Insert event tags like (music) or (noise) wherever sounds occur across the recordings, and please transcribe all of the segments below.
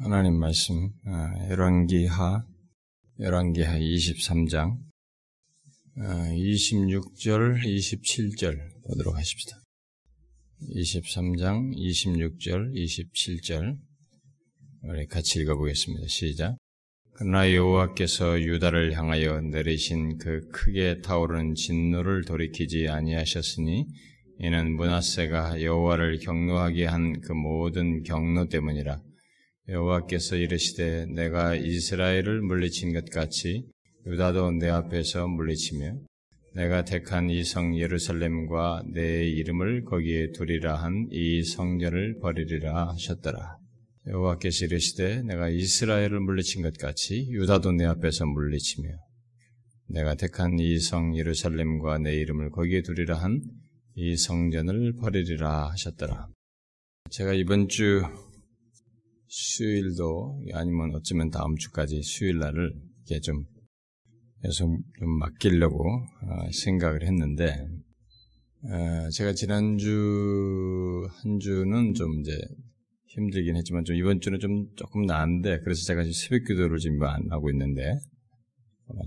하나님 말씀 아, 열왕기하 열왕기하 23장 26절 27절 보도록 하십시다. 23장 26절 27절 우리 같이 읽어보겠습니다. 시작. 그러나 여호와께서 유다를 향하여 내리신 그 크게 타오르는 진노를 돌이키지 아니하셨으니 이는 문하세가 여호와를 경노하게 한 그 모든 경노 때문이라. 여호와께서 이르시되 내가 이스라엘을 물리친 것 같이 유다도 내 앞에서 물리치며 내가 택한 이 성 예루살렘과 내 이름을 거기에 두리라 한 이 성전을 버리리라 하셨더라. 여호와께서 이르시되 내가 이스라엘을 물리친 것 같이 유다도 내 앞에서 물리치며 내가 택한 이 성 예루살렘과 내 이름을 거기에 두리라 한 이 성전을 버리리라 하셨더라. 제가 이번 주 수요일도 아니면 어쩌면 다음 주까지 수요일 날을 이게 좀 계속 좀 맡기려고 생각을 했는데 제가 지난주 한 주는 좀 이제 힘들긴 했지만 좀 이번 주는 좀 조금 나은데 그래서 제가 지금 새벽 기도를 지금 안 하고 있는데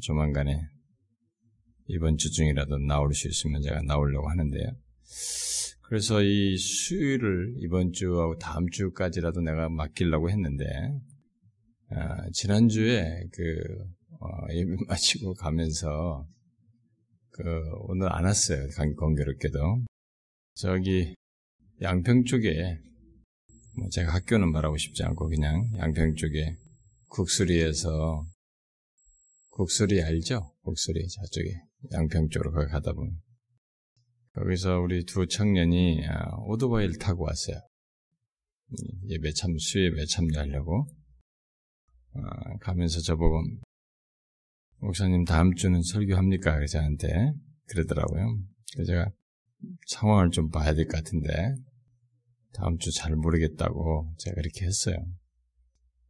조만간에 이번 주 중이라도 나올 수 있으면 제가 나오려고 하는데요. 그래서 이 수요일을 이번 주하고 다음 주까지라도 내가 맡기려고 했는데 아, 지난주에 그 어, 예배 (laughs) 마치고 가면서 그 오늘 안 왔어요. 공교롭게도 저기 양평 쪽에 뭐 제가 학교는 말하고 싶지 않고 그냥 양평 쪽에 국수리에서 국수리 알죠? 국수리 저쪽에 양평 쪽으로 가다 보면 거기서 우리 두 청년이 오토바이를 타고 왔어요. 예배 참 수예배 참여하려고 가면서 저보고 목사님 다음 주는 설교합니까? 그래서 저한테 그러더라고요. 그래서 제가 상황을 좀 봐야 될 것 같은데 다음 주 잘 모르겠다고 제가 이렇게 했어요.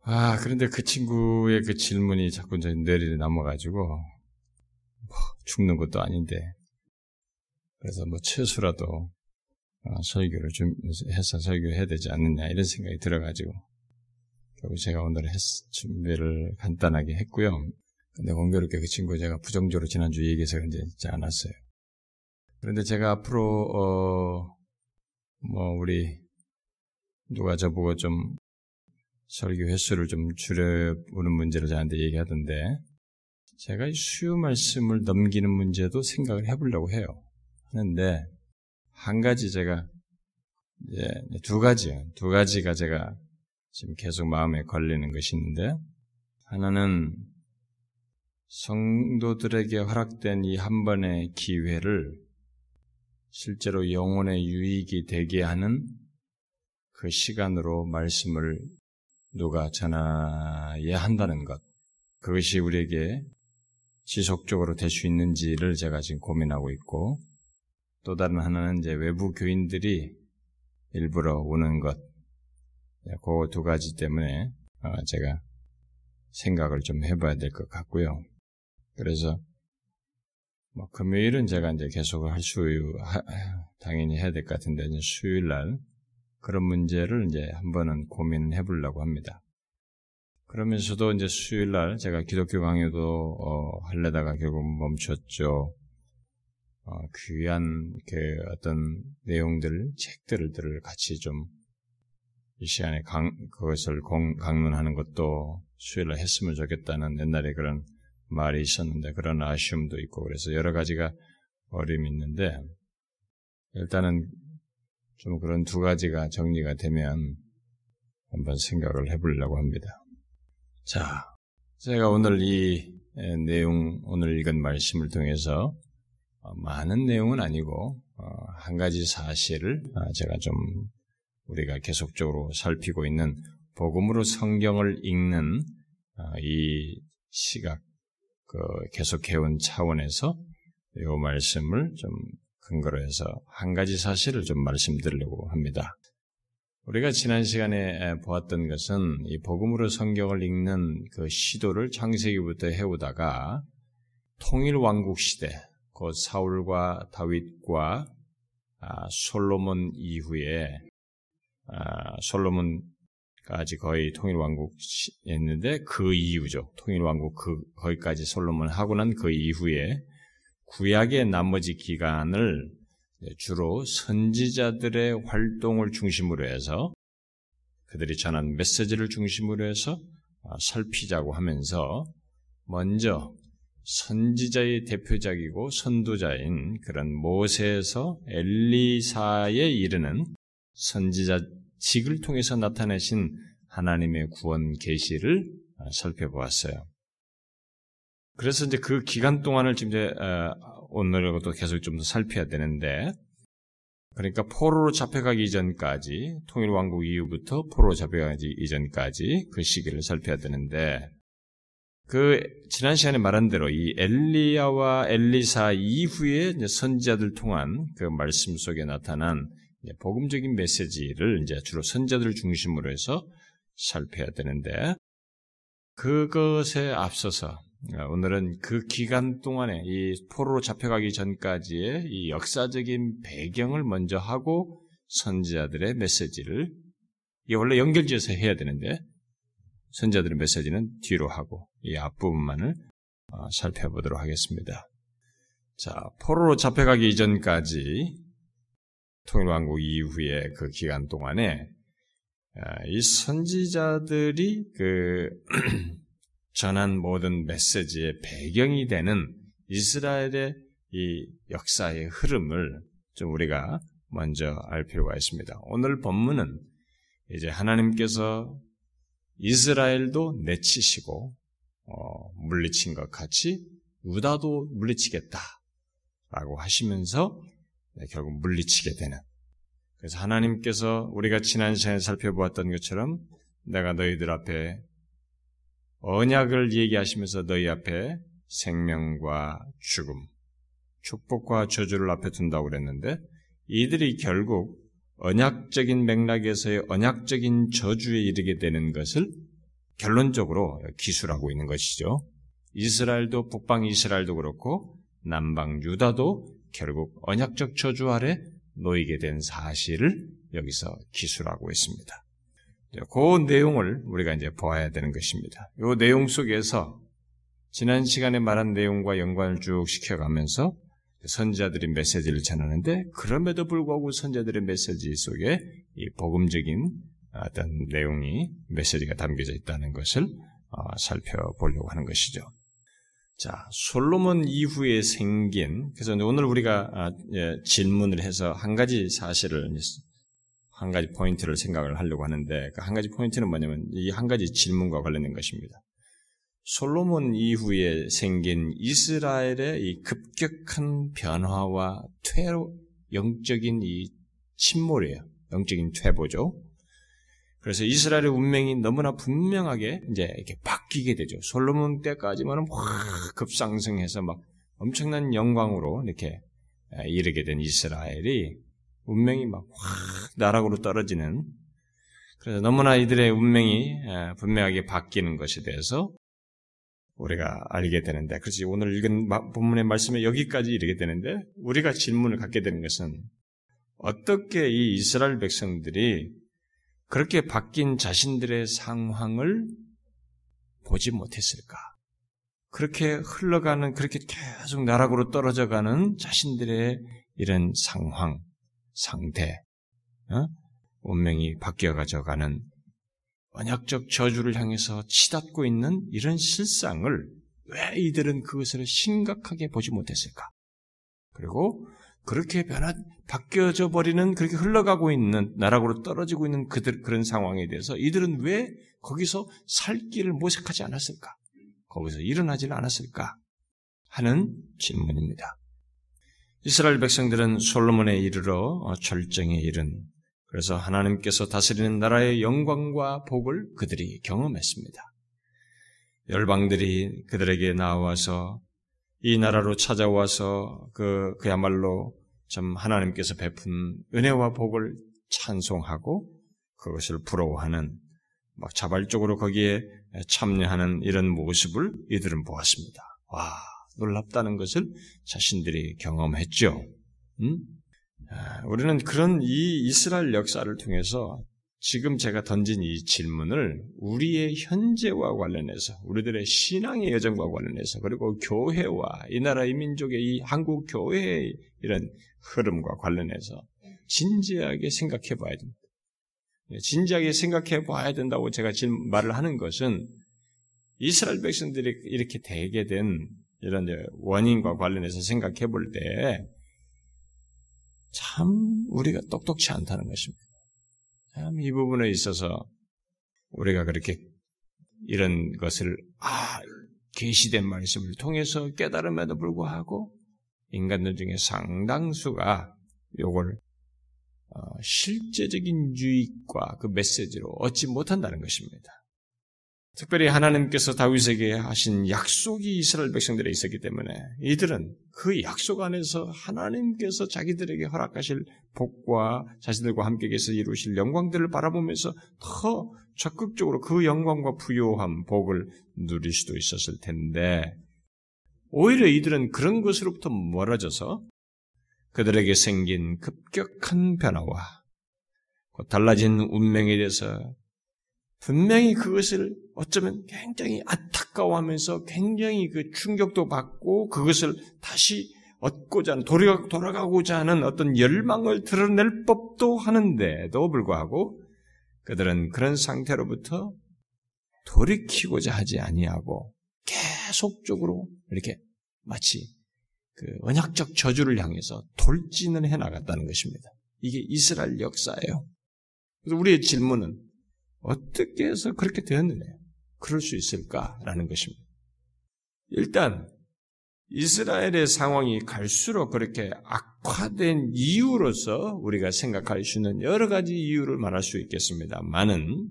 아 그런데 그 친구의 그 질문이 자꾸 제 뇌리에 남아가지고 뭐 죽는 것도 아닌데 그래서 뭐 최소라도 어, 설교를 좀 해서 설교해야 되지 않느냐 이런 생각이 들어가지고 결국 제가 오늘 했, 준비를 간단하게 했고요. 근데 공교롭게 그 친구 제가 부정적으로 지난주 얘기해서 이제 안 왔어요. 그런데 제가 앞으로 어, 뭐 우리 누가 저보고 좀 설교 횟수를 좀 줄여보는 문제를 저한테 얘기하던데 제가 이 수요 말씀을 넘기는 문제도 생각을 해보려고 해요. 하는데 한 가지 제가 이제 두 가지요. 두 가지가 제가 지금 계속 마음에 걸리는 것이 있는데 하나는 성도들에게 허락된 이 한 번의 기회를 실제로 영혼의 유익이 되게 하는 그 시간으로 말씀을 누가 전해야 한다는 것. 그것이 우리에게 지속적으로 될 수 있는지를 제가 지금 고민하고 있고, 또 다른 하나는 이제 외부 교인들이 일부러 오는 것. 그 두 가지 때문에 어, 제가 생각을 좀 해봐야 될 것 같고요. 그래서 뭐 금요일은 제가 이제 계속 할 수, 당연히 해야 될 것 같은데, 이제 수요일 날 그런 문제를 이제 한번은 고민해 보려고 합니다. 그러면서도 이제 수요일 날 제가 기독교 강의도 어, 하려다가 결국 멈췄죠. 어, 귀한 그 어떤 내용들, 책들을 같이 좀 이 시간에 강, 그것을 공, 강론하는 것도 수요일날 했으면 좋겠다는 옛날에 그런 말이 있었는데 그런 아쉬움도 있고 그래서 여러 가지가 어림이 있는데 일단은 좀 그런 두 가지가 정리가 되면 한번 생각을 해보려고 합니다. 자, 제가 오늘 이 내용, 오늘 읽은 말씀을 통해서 어, 많은 내용은 아니고 어, 한 가지 사실을 어, 제가 좀 우리가 계속적으로 살피고 있는 복음으로 성경을 읽는 이 시각 그 계속해온 차원에서 이 말씀을 좀 근거로 해서 한 가지 사실을 좀 말씀드리려고 합니다. 우리가 지난 시간에 보았던 것은 이 복음으로 성경을 읽는 그 시도를 창세기부터 해오다가 통일 왕국 시대, 곧 사울과 다윗과 아, 솔로몬 이후에 아, 솔로몬 까지 거의 통일왕국이었는데 그 이후죠. 통일왕국 그 거기까지 솔로몬 하고 난 그 이후에 구약의 나머지 기간을 주로 선지자들의 활동을 중심으로 해서 그들이 전한 메시지를 중심으로 해서 살피자고 하면서 먼저 선지자의 대표작이고 선도자인 그런 모세에서 엘리사에 이르는 선지자직을 통해서 나타내신 하나님의 구원 계시를 살펴보았어요. 그래서 이제 그 기간 동안을 지금 이제 오늘하고도 계속 좀더 살펴야 되는데 그러니까 포로로 잡혀가기 이전까지 통일 왕국 이후부터 포로로 잡혀가기 이전까지 그 시기를 살펴야 되는데 그 지난 시간에 말한 대로 이 엘리야와 엘리사 이후에 선지자들 통한 그 말씀 속에 나타난 복음적인 메시지를 이제 주로 선자들을 중심으로 해서 살펴야 되는데 그것에 앞서서 오늘은 그 기간 동안에 이 포로로 잡혀가기 전까지의 이 역사적인 배경을 먼저 하고 선지자들의 메시지를 이게 원래 연결지어서 해야 되는데 선자들의 메시지는 뒤로 하고 이 앞부분만을 어, 살펴보도록 하겠습니다. 자, 포로로 잡혀가기 이전까지 통일왕국 이후의 그 기간 동안에 아, 이 선지자들이 그 (clears throat) 전한 모든 메시지의 배경이 되는 이스라엘의 이 역사의 흐름을 좀 우리가 먼저 알 필요가 있습니다. 오늘 본문은 이제 하나님께서 이스라엘도 내치시고 어, 물리친 것 같이 유다도 물리치겠다라고 하시면서 네, 결국 물리치게 되는. 그래서 하나님께서 우리가 지난 시간에 살펴보았던 것처럼 내가 너희들 앞에 언약을 얘기하시면서 너희 앞에 생명과 죽음, 축복과 저주를 앞에 둔다고 그랬는데 이들이 결국 언약적인 맥락에서의 언약적인 저주에 이르게 되는 것을 결론적으로 기술하고 있는 것이죠. 이스라엘도 북방 이스라엘도 그렇고 남방 유다도 결국 언약적 저주 아래 놓이게 된 사실을 여기서 기술하고 있습니다. 그 내용을 우리가 이제 보아야 되는 것입니다. 이 내용 속에서 지난 시간에 말한 내용과 연관을 쭉 시켜가면서 선자들의 메시지를 전하는데 그럼에도 불구하고 선자들의 메시지 속에 이 복음적인 어떤 내용이 메시지가 담겨져 있다는 것을 어, 살펴보려고 하는 것이죠. 자, 솔로몬 이후에 생긴 그래서 오늘 우리가 아, 예, 질문을 해서 한 가지 사실을 한 가지 포인트를 생각을 하려고 하는데 그 한 가지 포인트는 뭐냐면 이 한 가지 질문과 관련된 것입니다. 솔로몬 이후에 생긴 이스라엘의 이 급격한 변화와 퇴로 영적인 이 침몰이에요. 영적인 퇴보죠. 그래서 이스라엘의 운명이 너무나 분명하게 이제 이렇게 바뀌게 되죠. 솔로몬 때까지만은 확 급상승해서 막 엄청난 영광으로 이렇게 이르게 된 이스라엘이 운명이 막 확 나락으로 떨어지는 그래서 너무나 이들의 운명이 분명하게 바뀌는 것에 대해서 우리가 알게 되는데, 그렇지 오늘 읽은 본문의 말씀에 여기까지 이르게 되는데 우리가 질문을 갖게 되는 것은 어떻게 이 이스라엘 백성들이 그렇게 바뀐 자신들의 상황을 보지 못했을까? 그렇게 흘러가는, 그렇게 계속 나락으로 떨어져가는 자신들의 이런 상황, 상태, 어? 운명이 바뀌어가져가는 언약적 저주를 향해서 치닫고 있는 이런 실상을 왜 이들은 그것을 심각하게 보지 못했을까? 그리고 그렇게 변화, 바뀌어져 버리는, 그렇게 흘러가고 있는, 나락으로 떨어지고 있는 그들, 그런 상황에 대해서 이들은 왜 거기서 살 길을 모색하지 않았을까? 거기서 일어나지 않았을까? 하는 질문입니다. 이스라엘 백성들은 솔로몬에 이르러 절정에 이른, 그래서 하나님께서 다스리는 나라의 영광과 복을 그들이 경험했습니다. 열방들이 그들에게 나와서 이 나라로 찾아와서 그 그야말로 참 하나님께서 베푼 은혜와 복을 찬송하고 그것을 부러워하는 막 자발적으로 거기에 참여하는 이런 모습을 이들은 보았습니다. 와 놀랍다는 것을 자신들이 경험했죠. 음? 우리는 그런 이 이스라엘 역사를 통해서 지금 제가 던진 이 질문을 우리의 현재와 관련해서, 우리들의 신앙의 여정과 관련해서, 그리고 교회와 이 나라 이 민족의 이 한국 교회의 이런 흐름과 관련해서 진지하게 생각해 봐야 됩니다. 예, 진지하게 생각해 봐야 된다고 제가 지금 말을 하는 것은 이스라엘 백성들이 이렇게 되게 된 이런 원인과 관련해서 생각해 볼 때 참 우리가 똑똑치 않다는 것입니다. 참 이 부분에 있어서 우리가 그렇게 이런 것을 아 계시된 말씀을 통해서 깨달음에도 불구하고 인간들 중에 상당수가 요걸 어, 실제적인 유익과 그 메시지로 얻지 못한다는 것입니다. 특별히 하나님께서 다윗에게 하신 약속이 이스라엘 백성들에 있었기 때문에 이들은 그 약속 안에서 하나님께서 자기들에게 허락하실 복과 자신들과 함께 계서 이루실 영광들을 바라보면서 더 적극적으로 그 영광과 부요함, 복을 누릴 수도 있었을 텐데 오히려 이들은 그런 것으로부터 멀어져서 그들에게 생긴 급격한 변화와 달라진 운명에 대해서 분명히 그것을 어쩌면 굉장히 안타까워하면서 굉장히 그 충격도 받고 그것을 다시 얻고자 하는, 돌아, 돌아가고자 하는 어떤 열망을 드러낼 법도 하는데도 불구하고 그들은 그런 상태로부터 돌이키고자 하지 아니하고 계속적으로 이렇게 마치 그 언약적 저주를 향해서 돌진을 해 나갔다는 것입니다. 이게 이스라엘 역사예요. 그래서 우리의 질문은 어떻게 해서 그렇게 되었느냐? 그럴 수 있을까라는 것입니다. 일단 이스라엘의 상황이 갈수록 그렇게 악화된 이유로서 우리가 생각할 수 있는 여러 가지 이유를 말할 수 있겠습니다만은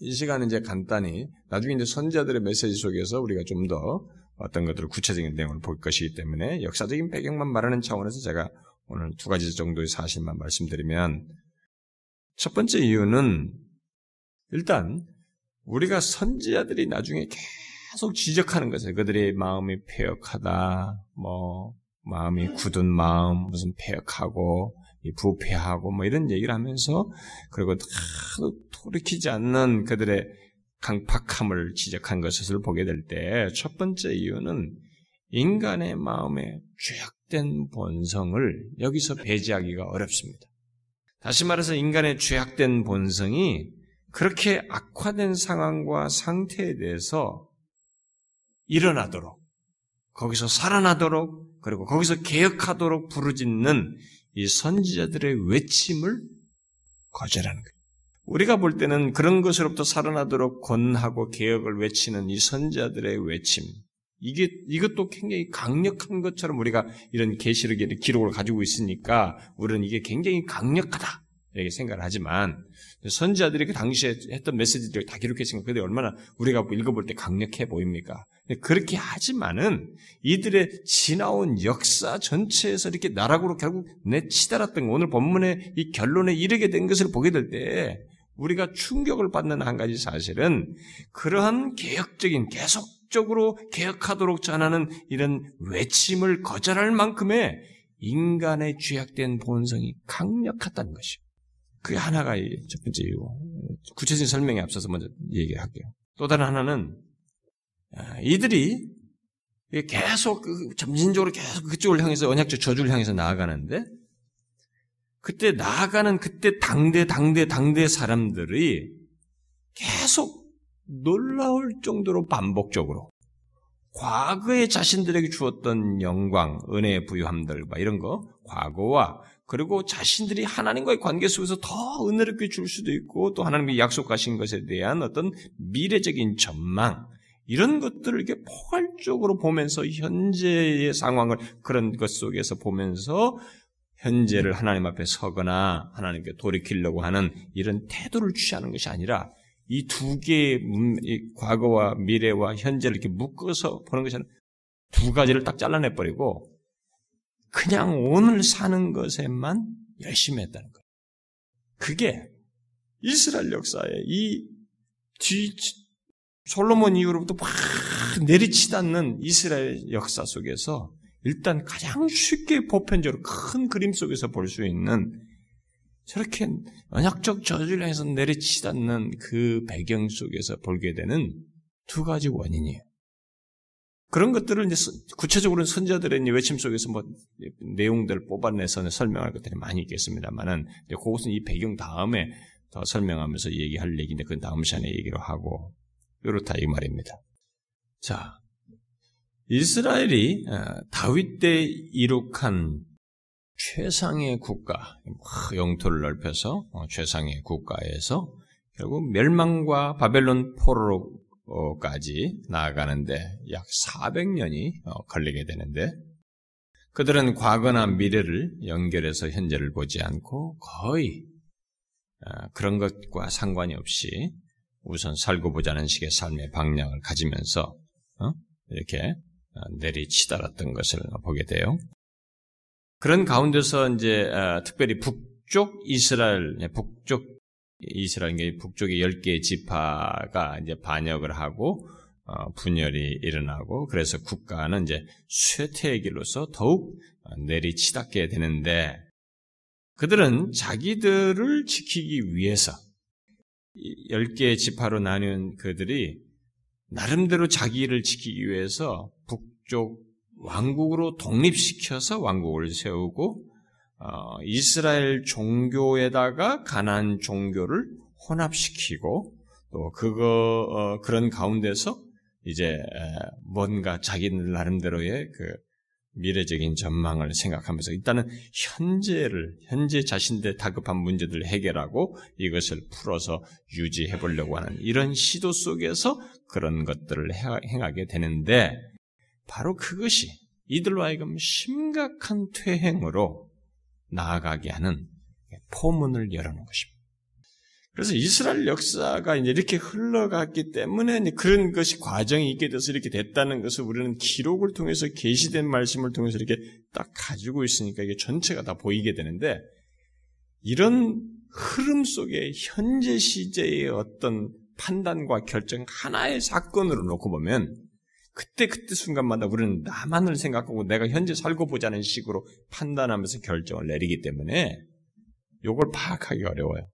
이 시간은 이제 간단히 나중에 이제 선자들의 메시지 속에서 우리가 좀 더 어떤 것들을 구체적인 내용을 볼 것이기 때문에 역사적인 배경만 말하는 차원에서 제가 오늘 두 가지 정도의 사실만 말씀드리면 첫 번째 이유는 일단 우리가 선지자들이 나중에 계속 지적하는 것을 그들의 마음이 폐역하다, 뭐 마음이 굳은 마음, 무슨 폐역하고 부패하고 뭐 이런 얘기를 하면서 그리고 하도 돌이키지 않는 그들의 강팍함을 지적한 것을 보게 될 때 첫 번째 이유는 인간의 마음에 죄악된 본성을 여기서 배제하기가 어렵습니다. 다시 말해서 인간의 죄악된 본성이 그렇게 악화된 상황과 상태에 대해서 일어나도록, 거기서 살아나도록, 그리고 거기서 개혁하도록 부르짖는 이 선지자들의 외침을 거절하는 거예요. 우리가 볼 때는 그런 것으로부터 살아나도록 권하고 개혁을 외치는 이 선지자들의 외침, 이게 이것도 굉장히 강력한 것처럼 우리가 이런 계시록의 기록을 가지고 있으니까 우리는 이게 굉장히 강력하다 이렇게 생각을 하지만 선지자들이 그 당시에 했던 메시지들을 다 기록했으니까 그들이 얼마나 우리가 읽어볼 때 강력해 보입니까? 그렇게 하지만은 이들의 지나온 역사 전체에서 이렇게 나락으로 결국 내치달았던 오늘 본문의 이 결론에 이르게 된 것을 보게 될 때 우리가 충격을 받는 한 가지 사실은 그러한 개혁적인 계속적으로 개혁하도록 전하는 이런 외침을 거절할 만큼의 인간의 죄악된 본성이 강력하다는 것이요. 그게 하나가 첫 번째 이유. 구체적인 설명에 앞서서 먼저 얘기할게요. 또 다른 하나는 아, 이들이 계속 그 점진적으로 계속 그쪽을 향해서 언약적 저주를 향해서 나아가는데 그때 나아가는 그때 당대 당대 당대 사람들이 계속 놀라울 정도로 반복적으로 과거에 자신들에게 주었던 영광, 은혜의 부유함들, 이런 거, 과거와 그리고 자신들이 하나님과의 관계 속에서 더 은혜롭게 줄 수도 있고 또 하나님이 약속하신 것에 대한 어떤 미래적인 전망 이런 것들을 이렇게 포괄적으로 보면서 현재의 상황을 그런 것 속에서 보면서 현재를 하나님 앞에 서거나 하나님께 돌이키려고 하는 이런 태도를 취하는 것이 아니라 이 두 개의 과거와 미래와 현재를 이렇게 묶어서 보는 것이 아니라 두 가지를 딱 잘라내 버리고 그냥 오늘 사는 것에만 열심히 했다는 거예요. 그게 이스라엘 역사에 이 뒤, 솔로몬 이후로부터 막 내리치닫는 이스라엘 역사 속에서 일단 가장 쉽게 보편적으로 큰 그림 속에서 볼 수 있는 저렇게 언약적 저주를 향해서 내리치닫는 그 배경 속에서 볼게 되는 두 가지 원인이에요. 그런 것들을 이제 구체적으로 선자들의 외침 속에서 뭐 내용들을 뽑아내서 설명할 것들이 많이 있겠습니다만은 그것은 이 배경 다음에 더 설명하면서 얘기할 얘기인데 그 다음 시간에 얘기로 하고 이렇다 이 말입니다. 자, 이스라엘이 어, 다윗 때 이룩한 최상의 국가, 영토를 넓혀서 어, 최상의 국가에서 결국 멸망과 바벨론 포로 까지 나아가는데 약 400년이 어, 걸리게 되는데 그들은 과거나 미래를 연결해서 현재를 보지 않고 거의 그런 것과 상관이 없이 우선 살고 보자는 식의 삶의 방향을 가지면서 이렇게 내리치달았던 것을 보게 돼요. 그런 가운데서 이제 어, 특별히 북쪽 이스라엘, 네, 북쪽 이스라엘, 북쪽의 10개의 지파가 이제 반역을 하고 어, 분열이 일어나고 그래서 국가는 이제 쇠퇴의 길로서 더욱 내리치닫게 되는데 그들은 자기들을 지키기 위해서 10개의 지파로 나눈 그들이 나름대로 자기를 지키기 위해서 북쪽 왕국으로 독립시켜서 왕국을 세우고 어, 이스라엘 종교에다가 가난 종교를 혼합시키고 또 그거 어, 그런 가운데서 이제 뭔가 자기들 나름대로의 그 미래적인 전망을 생각하면서 일단은 현재를 현재 자신들 다급한 문제들을 해결하고 이것을 풀어서 유지해 보려고 하는 이런 시도 속에서 그런 것들을 행하게 되는데 바로 그것이 이들로 하여금 심각한 퇴행으로 나아가게 하는 포문을 열어놓은 것입니다. 그래서 이스라엘 역사가 이제 이렇게 흘러갔기 때문에 그런 것이 과정이 있게 돼서 이렇게 됐다는 것을 우리는 기록을 통해서 계시된 말씀을 통해서 이렇게 딱 가지고 있으니까 이게 전체가 다 보이게 되는데 이런 흐름 속에 현재 시제의 어떤 판단과 결정 하나의 사건으로 놓고 보면 그때 그때 순간마다 우리는 나만을 생각하고 내가 현재 살고 보자는 식으로 판단하면서 결정을 내리기 때문에 이걸 파악하기 어려워요.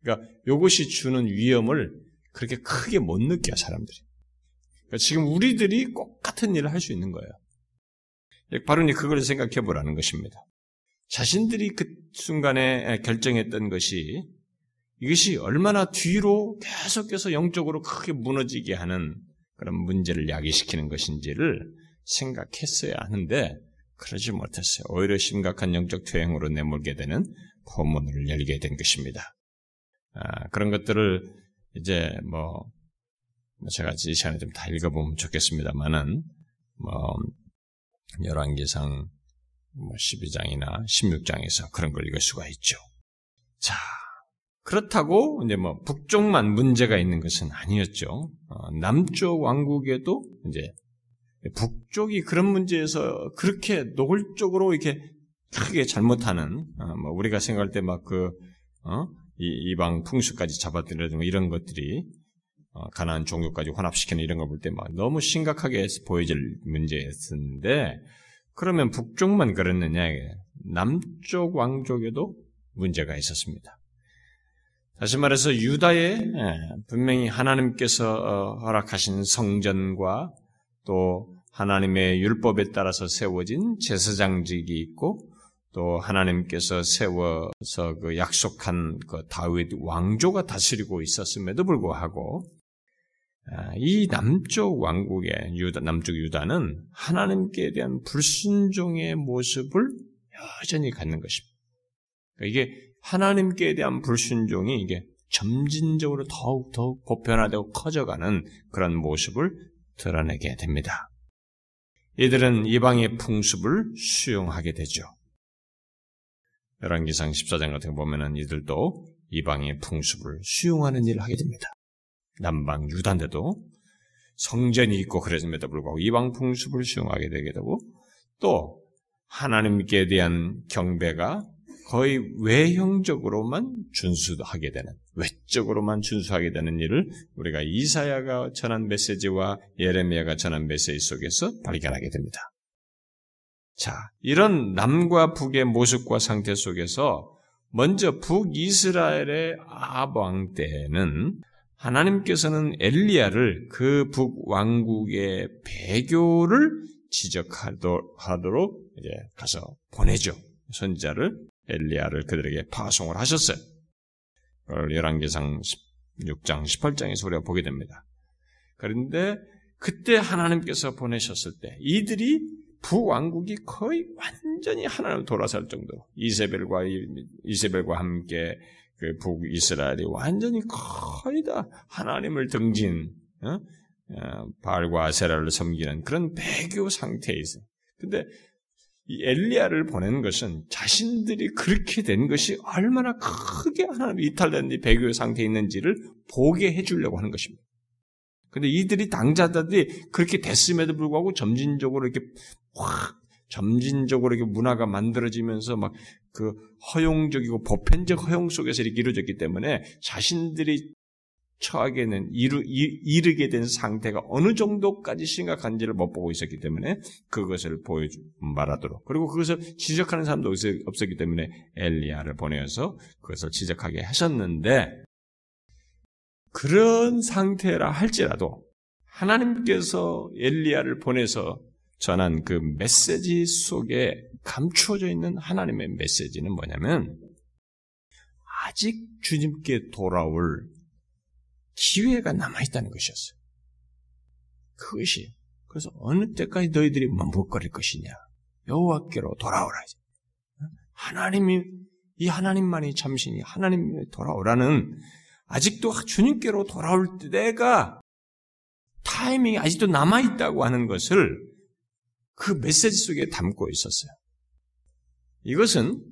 그러니까 이것이 주는 위험을 그렇게 크게 못 느껴 사람들이. 그러니까 지금 우리들이 똑같은 일을 할 수 있는 거예요. 바로 그걸 생각해 보라는 것입니다. 자신들이 그 순간에 결정했던 것이 이것이 얼마나 뒤로 계속해서 영적으로 크게 무너지게 하는 그런 문제를 야기시키는 것인지를 생각했어야 하는데 그러지 못했어요. 오히려 심각한 영적 퇴행으로 내몰게 되는 포문을 열게 된 것입니다. 아, 그런 것들을 이제 뭐, 뭐 제가 이 시간에 좀 다 읽어보면 좋겠습니다만은 뭐 열왕기상 뭐 12장이나 16장에서 그런 걸 읽을 수가 있죠. 자, 그렇다고 이제 뭐 북쪽만 문제가 있는 것은 아니었죠. 어, 남쪽 왕국에도 이제 북쪽이 그런 문제에서 그렇게 노골적으로 이렇게 크게 잘못하는 어, 뭐 우리가 생각할 때 막그 어? 이방 풍수까지 잡아들여주는 이런 것들이 어, 가난안 종교까지 혼합시키는 이런 걸 볼 때 막 너무 심각하게 보여질 문제였는데 그러면 북쪽만 그랬느냐? 남쪽 왕족에도 문제가 있었습니다. 다시 말해서 유다에 예, 분명히 하나님께서 어, 허락하신 성전과 또 하나님의 율법에 따라서 세워진 제사장직이 있고 또 하나님께서 세워서 그 약속한 그 다윗 왕조가 다스리고 있었음에도 불구하고 아, 이 남쪽 왕국의 유다, 남쪽 유다는 하나님께 대한 불순종의 모습을 여전히 갖는 것입니다. 그러니까 이게 하나님께 대한 불순종이 이게 점진적으로 더욱 더욱 보편화되고 커져가는 그런 모습을 드러내게 됩니다. 이들은 이방의 풍습을 수용하게 되죠. 열왕기상 14장 같은 거 보면은 이들도 이방의 풍습을 수용하는 일을 하게 됩니다. 남방 유단데도 성전이 있고 그랬음에도 불구하고 이방 풍습을 수용하게 되게 되고 또 하나님께 대한 경배가 거의 외형적으로만 준수하게 되는, 외적으로만 준수하게 되는 일을 우리가 이사야가 전한 메시지와 예레미야가 전한 메시지 속에서 발견하게 됩니다. 자, 이런 남과 북의 모습과 상태 속에서 먼저 북이스라엘의 아왕 때는 하나님께서는 엘리야를 그 북왕국의 배교를 지적하도록 이제 가서 보내죠. 선자를 엘리야를 그들에게 파송을 하셨어요. 열왕기상 16장 18장에서 우리가 보게 됩니다. 그런데 그때 하나님께서 보내셨을 때 이들이 부왕국이 거의 완전히 하나님을 돌아설 정도 이세벨과 이세벨과 함께 그 북이스라엘이 완전히 거의 다 하나님을 등진 어? 어, 바알과 아세라를 섬기는 그런 배교 상태에 있어요. 근데 이 엘리야를 보낸 것은 자신들이 그렇게 된 것이 얼마나 크게 하나님 이탈된 배교 상태에 있는지를 보게 해주려고 하는 것입니다. 근데 이들이 당자들이 그렇게 됐음에도 불구하고 점진적으로 이렇게 확 점진적으로 이렇게 문화가 만들어지면서 막 그 허용적이고 보편적 허용 속에서 이렇게 이루어졌기 때문에 자신들이 처하게는 이루, 이르게 된 상태가 어느 정도까지 심각한지를 못 보고 있었기 때문에 그것을 보여주, 말하도록. 그리고 그것을 지적하는 사람도 없었기 때문에 엘리야를 보내어서 그것을 지적하게 하셨는데, 그런 상태라 할지라도 하나님께서 엘리야를 보내서 전한 그 메시지 속에 감추어져 있는 하나님의 메시지는 뭐냐면, 아직 주님께 돌아올 기회가 남아있다는 것이었어요. 그것이 그래서 어느 때까지 너희들이 머뭇거릴 것이냐 여호와께로 돌아오라 하나님이 이 하나님만이 참신이 하나님이 돌아오라는 아직도 주님께로 돌아올 때가 타이밍이 아직도 남아있다고 하는 것을 그 메시지 속에 담고 있었어요. 이것은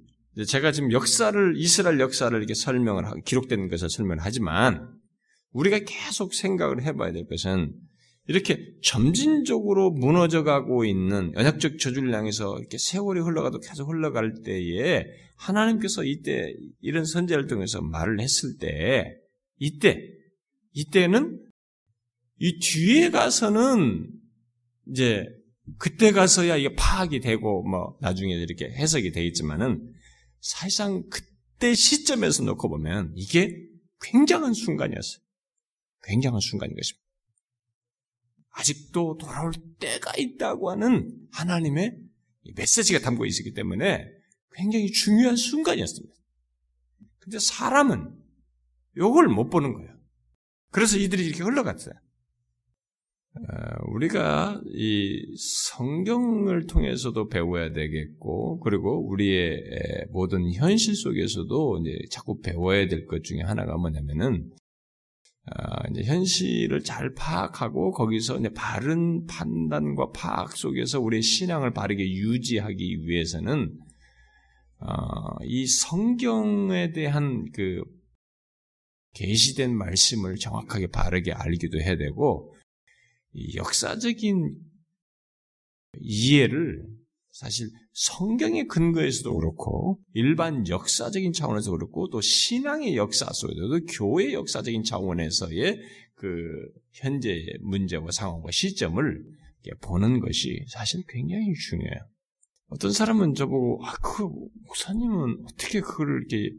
제가 지금 역사를, 이스라엘 역사를 이렇게 설명을, 하고, 기록된 것을 설명하지만, 우리가 계속 생각을 해봐야 될 것은 이렇게 점진적으로 무너져가고 있는 연약적 향해서 이렇게 세월이 흘러가도 계속 흘러갈 때에 하나님께서 이때 이런 선제를 통해서 말을 했을 때 이때 이때는 이 뒤에 가서는 이제 그때 가서야 이게 파악이 되고 뭐 나중에 이렇게 해석이 되겠지만은 사실상 그때 시점에서 놓고 보면 이게 굉장한 순간이었어요. 굉장한 순간인 것입니다. 아직도 돌아올 때가 있다고 하는 하나님의 메시지가 담고 있었기 때문에 굉장히 중요한 순간이었습니다. 근데 사람은 이걸 못 보는 거예요. 그래서 이들이 이렇게 흘러갔어요. 어, 우리가 이 성경을 통해서도 배워야 되겠고, 그리고 우리의 모든 현실 속에서도 이제 자꾸 배워야 될 것 중에 하나가 뭐냐면은, 아, 이제 현실을 잘 파악하고 거기서 이제 바른 판단과 파악 속에서 우리의 신앙을 바르게 유지하기 위해서는 어, 이 성경에 대한 그 계시된 말씀을 정확하게 바르게 알기도 해야 되고 역사적인 이해를 사실 성경의 근거에서도 그렇고 일반 역사적인 차원에서 그렇고 또 신앙의 역사 속에서도 교회 역사적인 차원에서의 그 현재의 문제와 상황과 시점을 보는 것이 사실 굉장히 중요해요. 어떤 사람은 저보고 아, 그 목사님은 어떻게 그걸 이렇게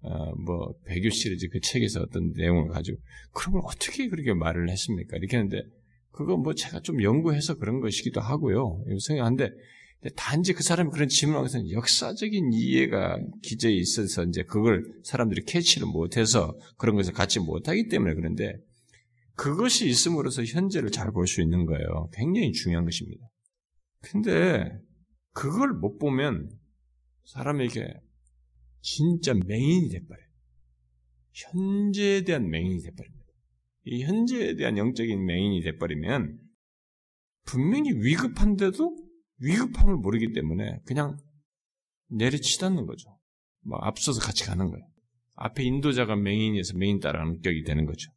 어, 뭐 배교 시리즈 그 책에서 어떤 내용을 가지고 그러면 어떻게 그렇게 말을 했습니까? 이렇게 하는데 그거 뭐 제가 좀 연구해서 그런 것이기도 하고요. 생각하는데 단지 그 사람이 그런 질문을 하고서 역사적인 이해가 기저에 있어서 이제 그걸 사람들이 캐치를 못해서 그런 것을 갖지 못하기 때문에 그런데 그것이 있음으로써 현재를 잘 볼 수 있는 거예요. 굉장히 중요한 것입니다. 근데 그걸 못 보면 사람에게 진짜 맹인이 돼버려요. 현재에 대한 맹인이 돼버립니다. 이 현재에 대한 영적인 맹인이 돼버리면 분명히 위급한데도 위급함을 모르기 때문에 그냥 내리치닫는 거죠. 막 앞서서 같이 가는 거예요. 앞에 인도자가 맹인이어서 맹인 따라가는 격이 되는 거죠.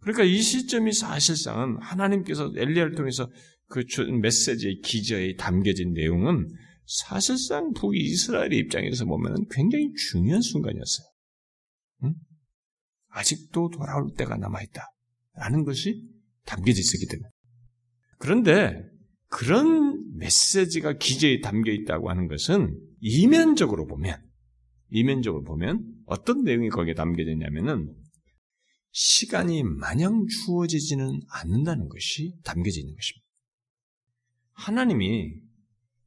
그러니까 이 시점이 사실상은 하나님께서 엘리야를 통해서 그 메시지의 기저에 담겨진 내용은 사실상 북이스라엘의 입장에서 보면 굉장히 중요한 순간이었어요. 응? 아직도 돌아올 때가 남아있다. 라는 것이 담겨져 있었기 때문에. 그런데 그런 메시지가 기저에 담겨 있다고 하는 것은 이면적으로 보면 이면적으로 보면 어떤 내용이 거기에 담겨져 있냐면은 시간이 마냥 주어지지는 않는다는 것이 담겨져 있는 것입니다. 하나님이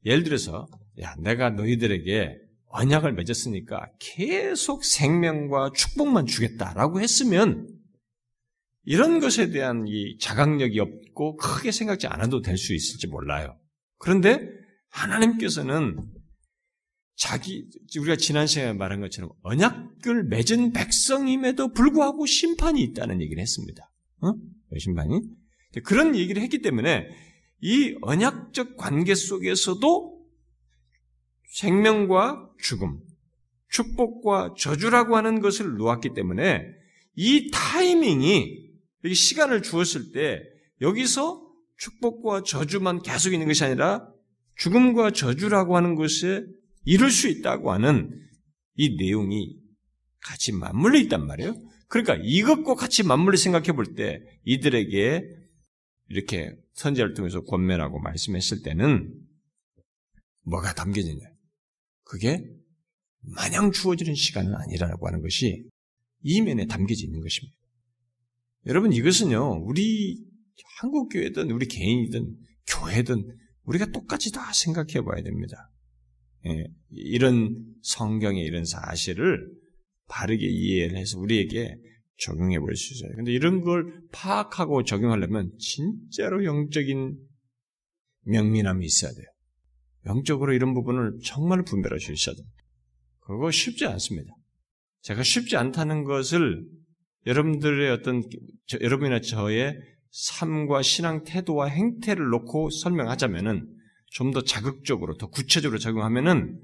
예를 들어서 야 내가 너희들에게 언약을 맺었으니까 계속 생명과 축복만 주겠다라고 했으면 이런 것에 대한 이 자각력이 없고 크게 생각지 않아도 될 수 있을지 몰라요. 그런데 하나님께서는 자기 우리가 지난 시간에 말한 것처럼 언약을 맺은 백성임에도 불구하고 심판이 있다는 얘기를 했습니다. 어? 심판이 그런 얘기를 했기 때문에 이 언약적 관계 속에서도 생명과 죽음, 축복과 저주라고 하는 것을 놓았기 때문에 이 타이밍이 시간을 주었을 때 여기서 축복과 저주만 계속 있는 것이 아니라 죽음과 저주라고 하는 것에 이룰 수 있다고 하는 이 내용이 같이 맞물려 있단 말이에요. 그러니까 이것과 같이 맞물려 생각해 볼 때 이들에게 이렇게 선제를 통해서 권면하고 말씀했을 때는 뭐가 담겨지냐? 그게 마냥 주어지는 시간은 아니라고 하는 것이 이면에 담겨져 있는 것입니다. 여러분 이것은요 우리 한국 교회든 우리 개인이든 교회든 우리가 똑같이 다 생각해 봐야 됩니다. 예, 이런 성경의 이런 사실을 바르게 이해를 해서 우리에게 적용해 볼 수 있어요. 근데 이런 걸 파악하고 적용하려면 진짜로 영적인 명민함이 있어야 돼요. 영적으로 이런 부분을 정말 분별할 수 있어야 됩니다. 그거 쉽지 않습니다. 제가 쉽지 않다는 것을 여러분들의 어떤 저, 여러분이나 저의 삶과 신앙 태도와 행태를 놓고 설명하자면은 좀 더 자극적으로 더 구체적으로 적용하면은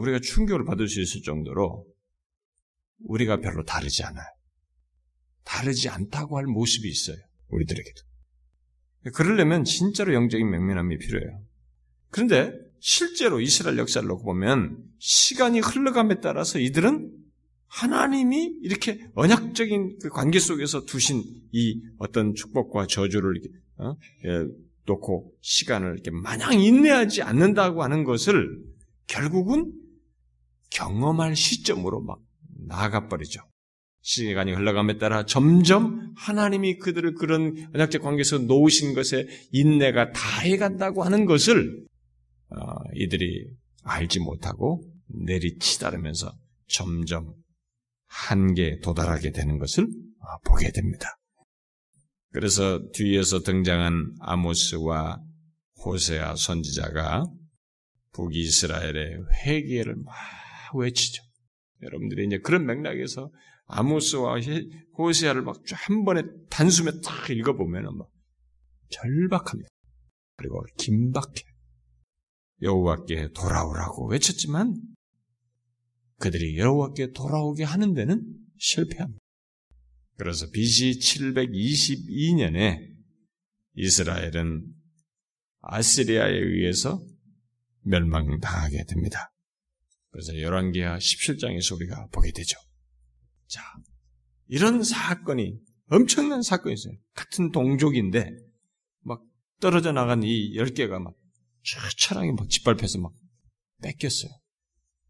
우리가 충격을 받을 수 있을 정도로 우리가 별로 다르지 않아요. 다르지 않다고 할 모습이 있어요. 우리들에게도. 그러려면 진짜로 영적인 명민함이 필요해요. 그런데 실제로 이스라엘 역사를 놓고 보면 시간이 흘러감에 따라서 이들은 하나님이 이렇게 언약적인 그 관계 속에서 두신 이 어떤 축복과 저주를 어? 예, 놓고 시간을 이렇게 마냥 인내하지 않는다고 하는 것을 결국은 경험할 시점으로 막 나아가 버리죠. 시간이 흘러감에 따라 점점 하나님이 그들을 그런 언약적 관계에서 놓으신 것에 인내가 다해간다고 하는 것을 어, 이들이 알지 못하고 내리치다르면서 점점 한계에 도달하게 되는 것을 어, 보게 됩니다. 그래서 뒤에서 등장한 아모스와 호세아 선지자가 북이스라엘의 회개를 막 외치죠. 여러분들이 이제 그런 맥락에서 아모스와 호세아를 막 한 번에 단숨에 딱 읽어보면 막 절박합니다. 그리고 긴박해. 여호와께 돌아오라고 외쳤지만 그들이 여호와께 돌아오게 하는 데는 실패합니다. 그래서 BC 722년에 이스라엘은 아시리아에 의해서 멸망당하게 됩니다. 그래서 열왕기하 17장에서 우리가 보게 되죠. 자, 이런 사건이 엄청난 사건이 있어요. 같은 동족인데 막 떨어져 나간 이 열 개가 막 철창이 막 짓밟혀서 막 뺏겼어요.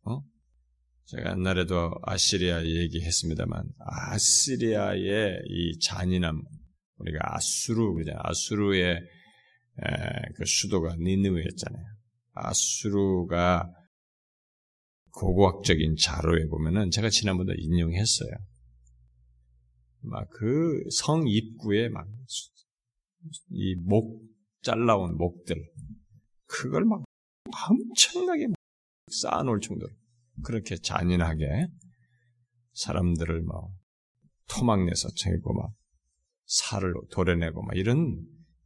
어? 제가 옛날에도 아시리아 얘기했습니다만 아시리아의 이 잔인함 우리가 아수르. 아수르의 그 수도가 니느웨였잖아요. 아수르가 고고학적인 자료에 보면은 제가 지난번에 인용했어요. 막 그 성 입구에 막 이 목 잘라온 목들 그걸 막 엄청나게 쌓아놓을 정도로 그렇게 잔인하게 사람들을 막 토막내서 채고 막 살을 도려내고 막 이런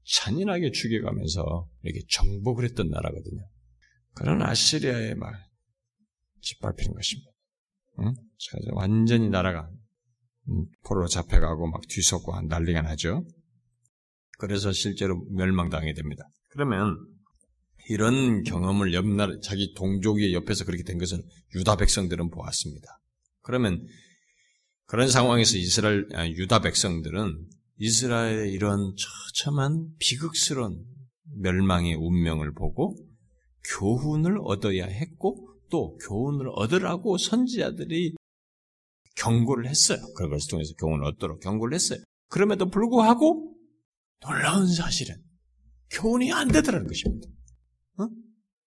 잔인하게 죽여가면서 이렇게 정복을 했던 나라거든요. 그런 아시리아에 막 짓밟히는 것입니다. 응? 완전히 나라가 포로로 잡혀가고 막 뒤섞고 난리가 나죠. 그래서 실제로 멸망당하게 됩니다. 그러면 이런 경험을 옆날 자기 동족의 옆에서 그렇게 된 것은 유다 백성들은 보았습니다. 그러면 그런 상황에서 이스라엘 아, 유다 백성들은 이스라엘의 이런 처참한 비극스러운 멸망의 운명을 보고 교훈을 얻어야 했고 또 교훈을 얻으라고 선지자들이 경고를 했어요. 그런 것을 통해서 교훈을 얻도록 경고를 했어요. 그럼에도 불구하고 놀라운 사실은 교훈이 안 되더라는 것입니다.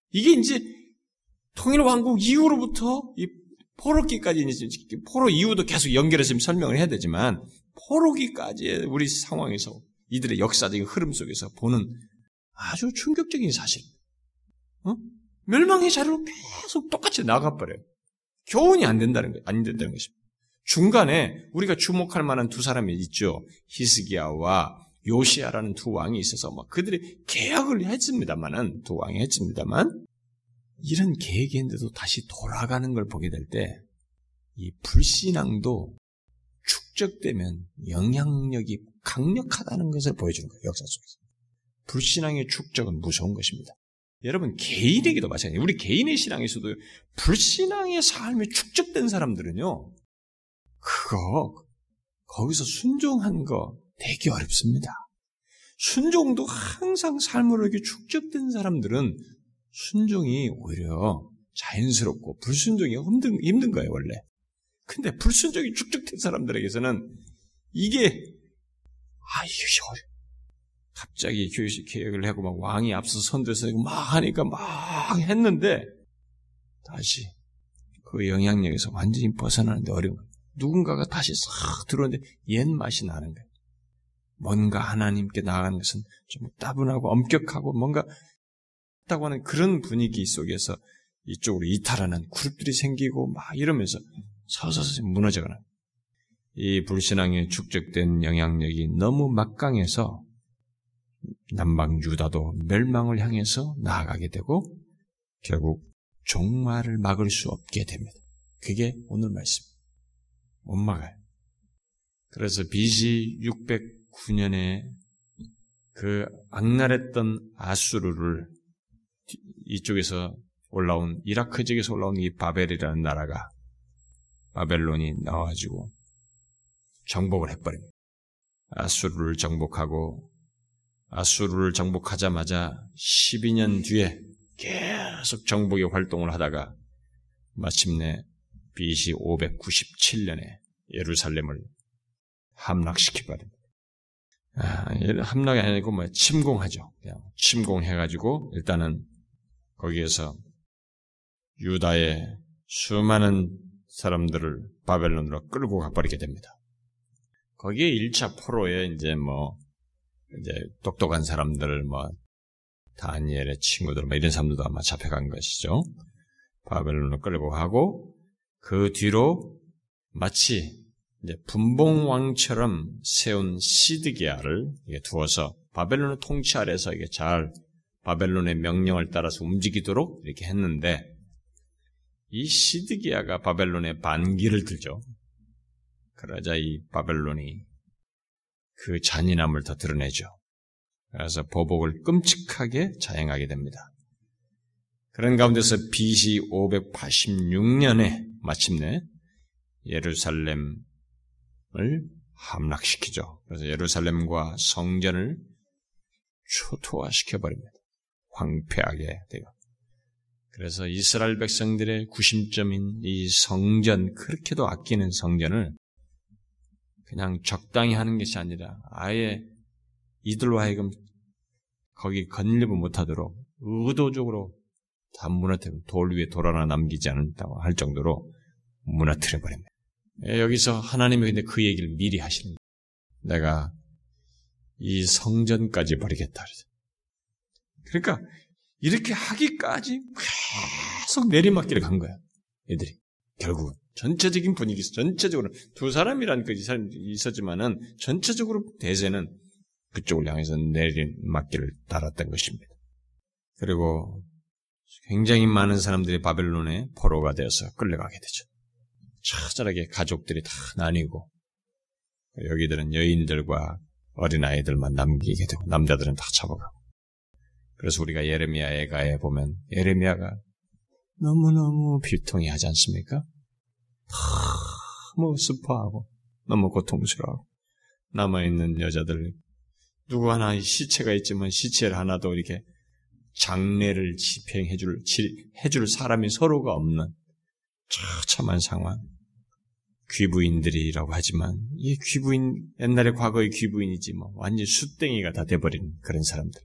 어? 이게 이제 통일왕국 이후로부터 이 포로기까지 포로 이후도 계속 연결해서 설명을 해야 되지만 포로기까지의 우리 상황에서 이들의 역사적인 흐름 속에서 보는 아주 충격적인 사실. 어? 멸망의 자리로 계속 똑같이 나가버려요. 교훈이 안 된다는 거, 안 된다는 것입니다. 중간에 우리가 주목할 만한 두 사람이 있죠. 히스기야와 요시아라는 두 왕이 있어서 막 그들이 개혁을 했습니다만은 두 왕이 했습니다만 이런 계획인데도 다시 돌아가는 걸 보게 될 때 이 불신앙도 축적되면 영향력이 강력하다는 것을 보여주는 거예요. 역사 속에서. 불신앙의 축적은 무서운 것입니다. 여러분 개인에게도 마찬가지예요. 우리 개인의 신앙에서도 불신앙의 삶이 축적된 사람들은요. 그거 거기서 순종한 거 되게 어렵습니다. 순종도 항상 삶으로 이렇게 축적된 사람들은 순종이 오히려 자연스럽고 불순종이 힘든, 힘든 거예요, 원래. 근데 불순종이 축적된 사람들에게서는 이게, 아, 이게 어려 갑자기 교육식 계획을 하고 막 왕이 앞서 선대서 막 하니까 막 했는데, 다시 그 영향력에서 완전히 벗어나는데 어려운. 누군가가 다시 싹 들어오는데 옛 맛이 나는 거예요. 뭔가 하나님께 나아가는 것은 좀 따분하고 엄격하고 뭔가 있다고 하는 그런 분위기 속에서 이쪽으로 이탈하는 그룹들이 생기고 막 이러면서 서서히 무너져가는 이 불신앙에 축적된 영향력이 너무 막강해서 남방 유다도 멸망을 향해서 나아가게 되고 결국 종말을 막을 수 없게 됩니다. 그게 오늘 말씀. 못 막아요. 그래서 BC 609년에 그 악랄했던 아수르를 이쪽에서 올라온 이라크 지역에서 올라온 이 바벨이라는 나라가 바벨론이 나와가지고 정복을 해버립니다. 아수르를 정복하고 아수르를 정복하자마자 12년 뒤에 계속 정복의 활동을 하다가 마침내 BC 597년에 예루살렘을 함락시켜버립니다. 아, 함락이 아니고 뭐 침공하죠. 그냥 침공해가지고 일단은 거기에서 유다의 수많은 사람들을 바벨론으로 끌고 가버리게 됩니다. 거기에 1차 포로에 이제 뭐, 이제 똑똑한 사람들, 뭐, 다니엘의 친구들, 뭐 이런 사람들도 아마 잡혀간 것이죠. 바벨론으로 끌고 가고, 그 뒤로 마치 이제 분봉왕처럼 세운 시드기야를 두어서 바벨론의 통치 아래서 이게 잘 바벨론의 명령을 따라서 움직이도록 이렇게 했는데 이 시드기야가 바벨론의 반기를 들죠. 그러자 이 바벨론이 그 잔인함을 더 드러내죠. 그래서 보복을 끔찍하게 자행하게 됩니다. 그런 가운데서 BC 586년에 마침내 예루살렘을 함락시키죠. 그래서 예루살렘과 성전을 초토화시켜버립니다. 황폐하게 돼요. 그래서 이스라엘 백성들의 구심점인 이 성전, 그렇게도 아끼는 성전을 그냥 적당히 하는 것이 아니라 아예 이들로 하여금 거기 건립을 못하도록 의도적으로 다 무너뜨려 돌 위에 돌 하나 남기지 않는다고 할 정도로 무너뜨려 버립니다. 예, 여기서 하나님이 근데 그 얘기를 미리 하시는 거예요. 내가 이 성전까지 버리겠다. 그러니까 이렇게 하기까지 계속 내리막길을 간 거야. 애들이 결국은 전체적인 분위기에서 전체적으로 두 사람이란 그 사람이 있었지만은 전체적으로 대세는 그쪽을 향해서 내리막길을 따랐던 것입니다. 그리고 굉장히 많은 사람들이 바벨론의 포로가 되어서 끌려가게 되죠. 처절하게 가족들이 다 나뉘고 여기들은 여인들과 어린아이들만 남기게 되고 남자들은 다 잡아가고 그래서 우리가 예레미야 애가에 보면 예레미야가 너무너무 비통해하지 않습니까? 너무 슬퍼하고 너무 고통스러워하고 남아있는 여자들 누구 하나 시체가 있지만 시체를 하나도 이렇게 장례를 집행해줄 해줄 사람이 서로가 없는 처참한 상황. 귀부인들이라고 하지만 이 귀부인 옛날에 과거의 귀부인이지 뭐 완전 숫땡이가 다 돼버린 그런 사람들.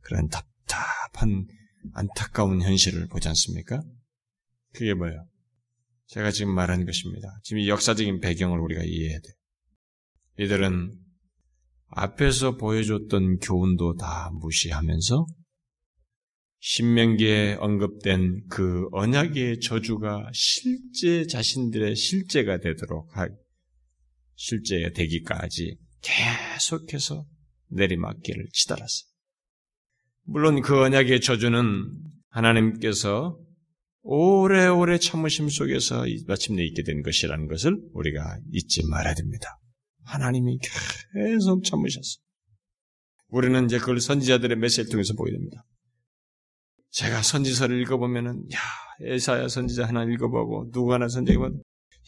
그런 답답한 안타까운 현실을 보지 않습니까? 그게 뭐예요? 제가 지금 말하는 것입니다. 지금 이 역사적인 배경을 우리가 이해해야 돼. 이들은 앞에서 보여줬던 교훈도 다 무시하면서 신명기에 언급된 그 언약의 저주가 실제 자신들의 실제가 되도록 실제가 되기까지 계속해서 내리막기를 치달았어요. 물론 그 언약의 저주는 하나님께서 오래오래 참으심 속에서 마침내 있게 된 것이라는 것을 우리가 잊지 말아야 됩니다. 하나님이 계속 참으셨어요. 우리는 이제 그걸 선지자들의 메시지를 통해서 보게 됩니다. 제가 선지서를 읽어보면은, 야, 에사야 선지자 하나 읽어보고, 누구 하나 선지자 읽어보면,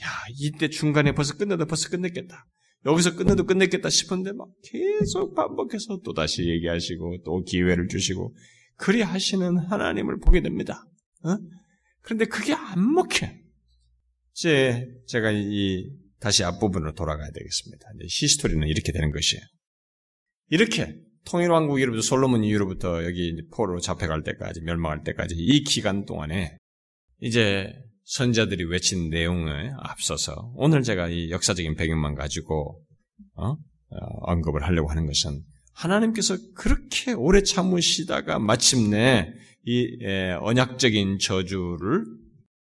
야, 이때 중간에 벌써 끝내도 벌써 끝냈겠다. 여기서 끝내도 끝냈겠다 싶은데 막 계속 반복해서 또 다시 얘기하시고, 또 기회를 주시고, 그리 하시는 하나님을 보게 됩니다. 어? 그런데 그게 안 먹혀. 이제 제가 이, 다시 앞부분으로 돌아가야 되겠습니다. 이제 히스토리는 이렇게 되는 것이에요. 이렇게 통일왕국 이후부터 솔로몬 이후로부터 여기 포로 잡혀갈 때까지 멸망할 때까지 이 기간 동안에 이제 선자들이 외친 내용에 앞서서 오늘 제가 이 역사적인 배경만 가지고 어? 어, 언급을 하려고 하는 것은 하나님께서 그렇게 오래 참으시다가 마침내 이 에, 언약적인 저주를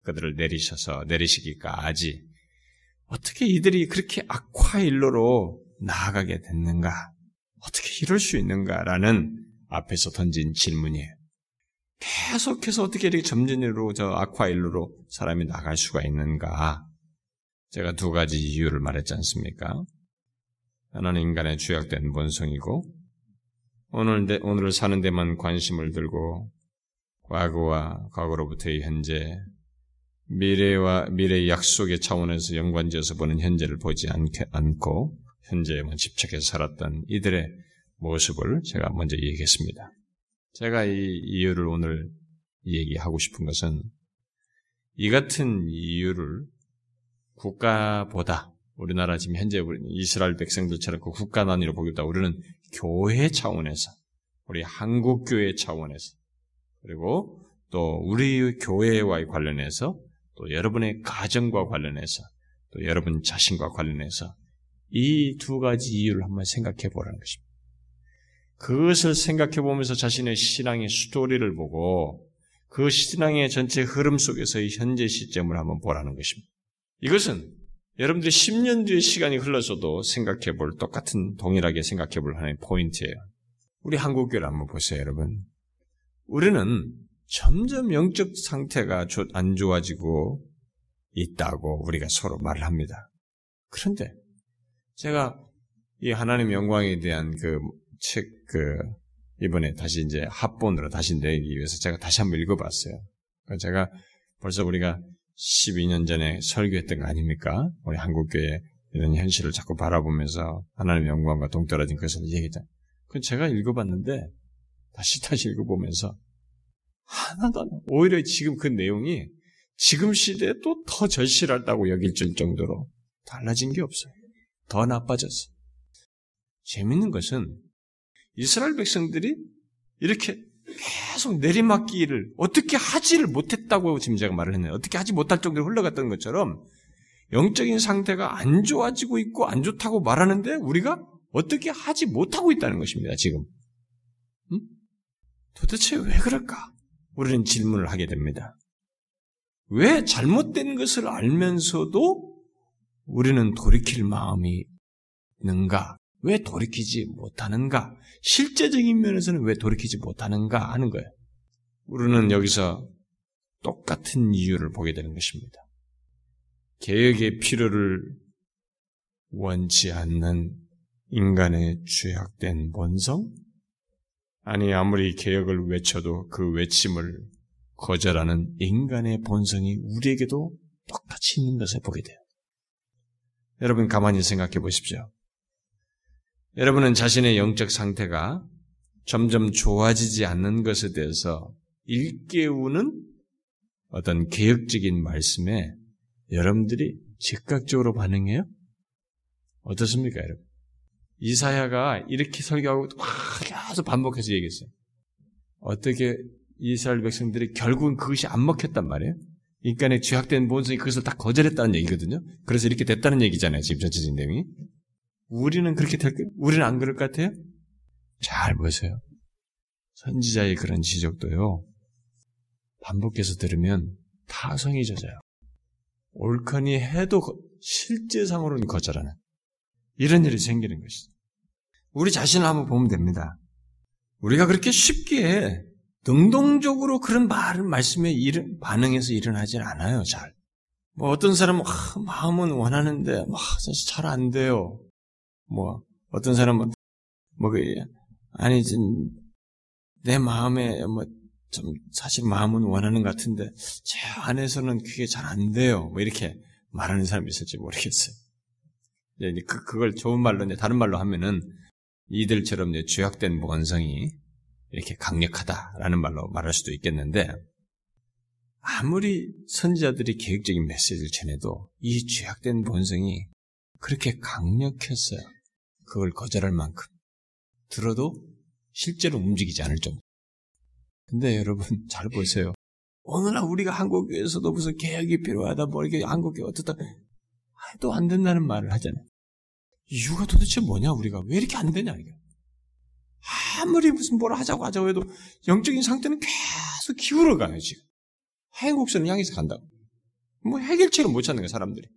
그들을 내리셔서 내리시기까지 어떻게 이들이 그렇게 악화 일로로 나아가게 됐는가? 어떻게 이럴 수 있는가라는 앞에서 던진 질문이에요. 계속해서 어떻게 이렇게 점진으로 저 악화일로로 사람이 나갈 수가 있는가? 제가 두 가지 이유를 말했지 않습니까? 하나는 인간의 죄악된 본성이고, 오늘, 데, 오늘을 사는 데만 관심을 들고, 과거와 과거로부터의 현재, 미래와 미래의 약속의 차원에서 연관지어서 보는 현재를 보지 않고, 현재에만 집착해서 살았던 이들의 모습을 제가 먼저 얘기했습니다. 제가 이 이유를 오늘 얘기하고 싶은 것은 이 같은 이유를 국가보다 우리나라 지금 현재 이스라엘 백성들처럼 그 국가 단위로 보기보다 우리는 교회 차원에서 우리 한국 교회 차원에서 그리고 또 우리 교회와 관련해서 또 여러분의 가정과 관련해서 또 여러분 자신과 관련해서 이 두 가지 이유를 한번 생각해 보라는 것입니다. 그것을 생각해 보면서 자신의 신앙의 스토리를 보고 그 신앙의 전체 흐름 속에서의 현재 시점을 한번 보라는 것입니다. 이것은 여러분들이 10년 뒤의 시간이 흘러서도 생각해 볼 똑같은 동일하게 생각해 볼 하나의 포인트예요. 우리 한국교를 한번 보세요, 여러분. 우리는 점점 영적 상태가 안 좋아지고 있다고 우리가 서로 말을 합니다. 그런데 제가 이 하나님 영광에 대한 그 책, 그, 이번에 다시 이제 합본으로 다시 내기 위해서 제가 다시 한번 읽어봤어요. 그러니까 제가 벌써 우리가 12년 전에 설교했던 거 아닙니까? 우리 한국교회 이런 현실을 자꾸 바라보면서 하나님 영광과 동떨어진 것을 얘기했다. 그 제가 읽어봤는데 다시 다시 읽어보면서 하나도 안, 오히려 지금 그 내용이 지금 시대에 또 더 절실하다고 여길 정도로 달라진 게 없어요. 더 나빠졌어. 재밌는 것은 이스라엘 백성들이 이렇게 계속 내리막기를 어떻게 하지를 못했다고 지금 제가 말을 했네요. 어떻게 하지 못할 정도로 흘러갔던 것처럼 영적인 상태가 안 좋아지고 있고 안 좋다고 말하는데 우리가 어떻게 하지 못하고 있다는 것입니다. 지금. 음? 도대체 왜 그럴까? 우리는 질문을 하게 됩니다. 왜 잘못된 것을 알면서도 우리는 돌이킬 마음이 있는가? 왜 돌이키지 못하는가? 실제적인 면에서는 왜 돌이키지 못하는가 하는 거예요. 우리는 여기서 똑같은 이유를 보게 되는 것입니다. 개혁의 필요를 원치 않는 인간의 죄악된 본성? 아니, 아무리 개혁을 외쳐도 그 외침을 거절하는 인간의 본성이 우리에게도 똑같이 있는 것을 보게 돼요. 여러분 가만히 생각해 보십시오. 여러분은 자신의 영적 상태가 점점 좋아지지 않는 것에 대해서 일깨우는 어떤 개혁적인 말씀에 여러분들이 즉각적으로 반응해요? 어떻습니까, 여러분? 이사야가 이렇게 설교하고 계속 반복해서 얘기했어요. 어떻게 이스라엘 백성들이 결국은 그것이 안 먹혔단 말이에요. 인간의 죄악된 본성이 그것을 다 거절했다는 얘기거든요. 그래서 이렇게 됐다는 얘기잖아요. 지금 전체적인 내용이. 우리는 그렇게 될, 우리는 안 그럴 것 같아요? 잘 보세요. 선지자의 그런 지적도요. 반복해서 들으면 타성이 젖어요. 옳거니 해도 실제상으로는 거절하는 이런 일이 생기는 것이죠. 우리 자신을 한번 보면 됩니다. 우리가 그렇게 쉽게 능동적으로 그런 말을 말씀에 일은, 반응해서 일어나질 않아요. 잘. 뭐 어떤 사람은 아, 마음은 원하는데 뭐, 사실 잘 안 돼요. 뭐 어떤 사람은 뭐 그, 아니 내 마음에 뭐 좀 사실 마음은 원하는 것 같은데 제 안에서는 그게 잘 안 돼요. 뭐 이렇게 말하는 사람이 있을지 모르겠어요. 이제 그 그걸 좋은 말로 이제 다른 말로 하면은 이들처럼 이제 죄악된 본성이 이렇게 강력하다라는 말로 말할 수도 있겠는데 아무리 선지자들이 계획적인 메시지를 전해도 이 죄악된 본성이 그렇게 강력했어요. 그걸 거절할 만큼 들어도 실제로 움직이지 않을 정도. 근데 여러분 (laughs) 잘 보세요. 오늘날 우리가 한국교회에서도 무슨 개혁이 필요하다, 뭐 이렇게 한국교회 어떻다 해도 안 된다는 말을 하잖아요. 이유가 도대체 뭐냐 우리가 왜 이렇게 안 되냐 이게. 아무리 무슨 뭐라 하자고 하자고 해도 영적인 상태는 계속 기울어 가요 지금. 행복선을 향해서 간다고. 뭐 해결책을 못 찾는 거야 사람들이.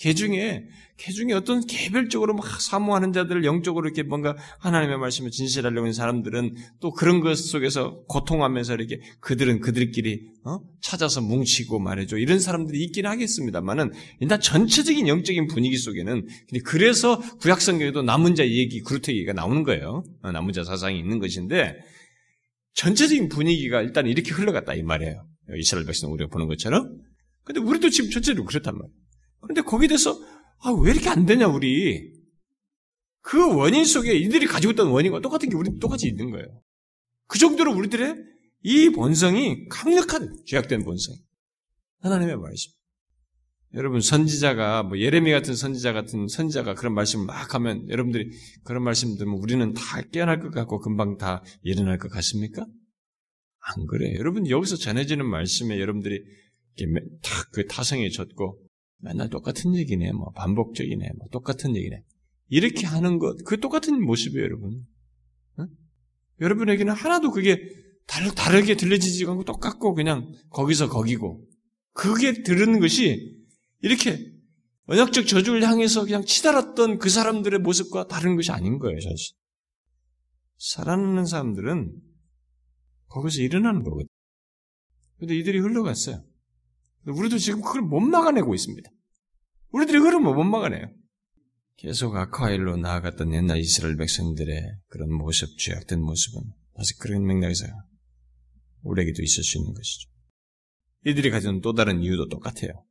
개 중에, 개 중에 어떤 개별적으로 막 사모하는 자들을 영적으로 이렇게 뭔가 하나님의 말씀을 진실하려고 하는 사람들은 또 그런 것 속에서 고통하면서 이렇게 그들은 그들끼리, 어? 찾아서 뭉치고 말해줘. 이런 사람들이 있긴 하겠습니다만은 일단 전체적인 영적인 분위기 속에는 그래서 구약성경에도 남은 자 얘기, 그루트 얘기가 나오는 거예요. 어, 남은 자 사상이 있는 것인데 전체적인 분위기가 일단 이렇게 흘러갔다 이 말이에요. 이스라엘 백성 우리가 보는 것처럼. 근데 우리도 지금 전체로 그렇단 말이에요. 그런데 거기에 대해서 아, 왜 이렇게 안 되냐 우리 그 원인 속에 이들이 가지고 있던 원인과 똑같은 게 우리 똑같이 있는 거예요. 그 정도로 우리들의 이 본성이 강력한 죄악된 본성. 하나님의 말씀. 여러분 선지자가 뭐 예레미 같은 선지자 같은 선지자가 그런 말씀을 막 하면 여러분들이 그런 말씀 들으면 우리는 다 깨어날 것 같고 금방 다 일어날 것 같습니까? 안 그래요. 여러분 여기서 전해지는 말씀에 여러분들이 탁그 타성에 젖고 맨날 똑같은 얘기네, 뭐 반복적이네, 뭐 똑같은 얘기네. 이렇게 하는 것, 그 똑같은 모습이에요, 여러분. 응? 여러분에게는 하나도 그게 다르, 다르게 들려지지 않고 똑같고 그냥 거기서 거기고 그게 들은 것이 이렇게 언약적 저주를 향해서 그냥 치달았던 그 사람들의 모습과 다른 것이 아닌 거예요, 사실. 살아남는 사람들은 거기서 일어나는 거거든. 근데 이들이 흘러갔어요. 우리도 지금 그걸 못 막아내고 있습니다. 우리들이 흐름을 못 막아내요. 계속 악화일로 나아갔던 옛날 이스라엘 백성들의 그런 모습, 죄악된 모습은 다시 그런 맥락에서 우리에게도 있을 수 있는 것이죠. 이들이 가진 또 다른 이유도 똑같아요.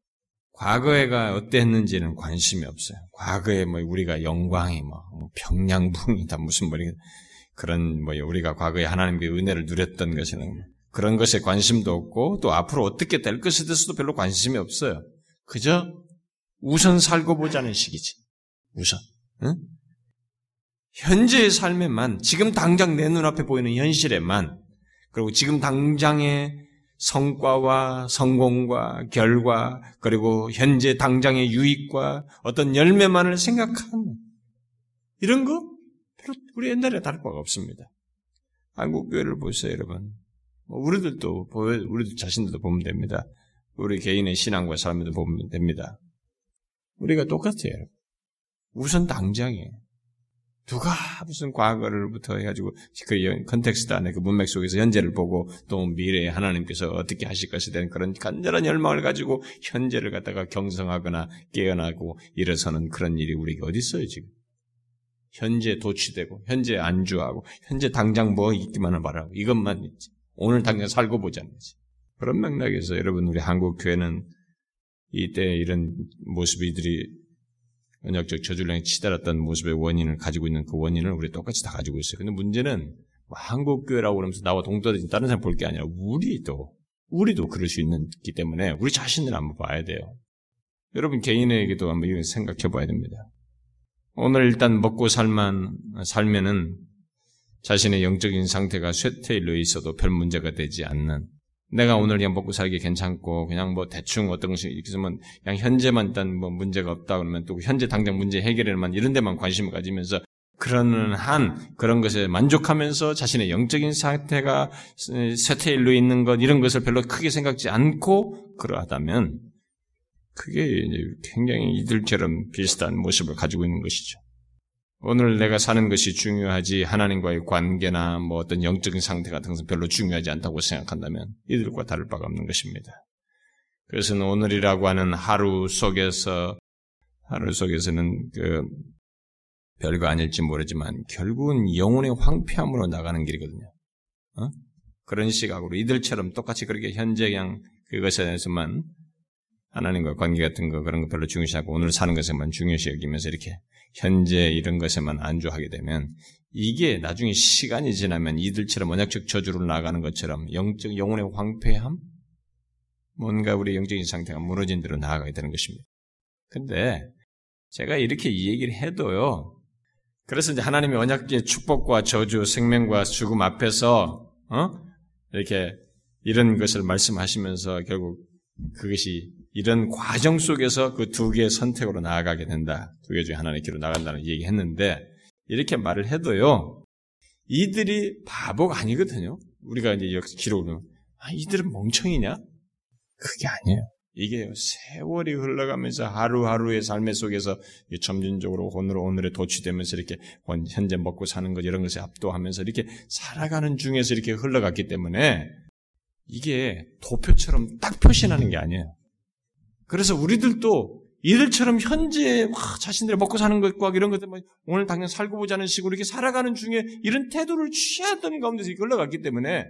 과거에가 어땠는지는 관심이 없어요. 과거에 뭐 우리가 영광이 뭐 평양붕이다 무슨 뭐 그런 뭐 우리가 과거에 하나님의 은혜를 누렸던 것에는 그런 것에 관심도 없고 또 앞으로 어떻게 될 것에 대해서도 별로 관심이 없어요. 그저 우선 살고 보자는 시기지. 우선. 응? 현재의 삶에만, 지금 당장 내 눈앞에 보이는 현실에만, 그리고 지금 당장의 성과와 성공과 결과, 그리고 현재 당장의 유익과 어떤 열매만을 생각하는 이런 거 별로 우리 옛날에 다를 바가 없습니다. 한국 교회를 보세요, 여러분. 뭐 우리들도 우리들 자신들도 보면 됩니다. 우리 개인의 신앙과 삶에도 보면 됩니다. 우리가 똑같아요. 우선 당장에 누가 무슨 과거를부터 해가지고 그 context 안에 그 문맥 속에서 현재를 보고 또 미래에 하나님께서 어떻게 하실 것에 대한 그런 간절한 열망을 가지고 현재를 갖다가 경성하거나 깨어나고 일어서는 그런 일이 우리가 어디 있어요 지금? 현재 도취되고 현재 안주하고 현재 당장 뭐 있기만을 바라고 이것만 있지. 오늘 당장 살고 보자는 거지. 그런 맥락에서 여러분 우리 한국 교회는 이때 이런 모습이들이 언약적 저주량에 치달았던 모습의 원인을 가지고 있는 그 원인을 우리 똑같이 다 가지고 있어요. 근데 문제는 뭐 한국 교회라고 그러면서 나와 동떨어진 다른 사람 볼 게 아니라 우리도 우리도 그럴 수 있기 때문에 우리 자신을 한번 봐야 돼요. 여러분 개인에게도 한번 생각해 봐야 됩니다. 오늘 일단 먹고 살만 살면은 자신의 영적인 상태가 쇠퇴일로 있어도 별 문제가 되지 않는 내가 오늘 그냥 먹고 살기 괜찮고 그냥 뭐 대충 어떤 것이 하면 그냥 현재만 일단 뭐 문제가 없다 그러면 또 현재 당장 문제 해결에만 이런 데만 관심을 가지면서 그러는 한 그런 것에 만족하면서 자신의 영적인 상태가 쇠퇴일로 있는 것 이런 것을 별로 크게 생각지 않고 그러하다면 그게 굉장히 이들처럼 비슷한 모습을 가지고 있는 것이죠. 오늘 내가 사는 것이 중요하지 하나님과의 관계나 뭐 어떤 영적인 상태 같은 것은 별로 중요하지 않다고 생각한다면 이들과 다를 바가 없는 것입니다. 그것은 오늘이라고 하는 하루 속에서 하루 속에서는 그 별거 아닐지 모르지만 결국은 영혼의 황폐함으로 나가는 길이거든요. 어? 그런 시각으로 이들처럼 똑같이 그렇게 현재 그냥 그것에 대해서만 하나님과 관계 같은 거 그런 거 별로 중요시 하고 오늘 사는 것에만 중요시 여기면서 이렇게 현재 이런 것에만 안주하게 되면 이게 나중에 시간이 지나면 이들처럼 언약적 저주로 나가는 것처럼 영적 영혼의 황폐함 뭔가 우리 영적인 상태가 무너진 대로 나아가게 되는 것입니다. 근데 제가 이렇게 이 얘기를 해도요. 그래서 이제 하나님의 언약의 축복과 저주, 생명과 죽음 앞에서 어? 이렇게 이런 것을 말씀하시면서 결국 그것이 이런 과정 속에서 그 두 개의 선택으로 나아가게 된다. 두 개 중에 하나의 길로 나간다는 얘기 했는데, 이렇게 말을 해도요, 이들이 바보가 아니거든요. 우리가 이제 여기 기록을, 아, 이들은 멍청이냐? 그게 아니에요. 이게 세월이 흘러가면서 하루하루의 삶의 속에서 점진적으로 오늘 오늘에 도취되면서 이렇게 현재 먹고 사는 것 이런 것에 압도하면서 이렇게 살아가는 중에서 이렇게 흘러갔기 때문에 이게 도표처럼 딱 표시나는 게 아니에요. 그래서 우리들도 이들처럼 현재 와, 자신들이 먹고 사는 것과 이런 것들 뭐 오늘 당장 살고 보자는 식으로 이렇게 살아가는 중에 이런 태도를 취하던 가운데서 흘러갔기 때문에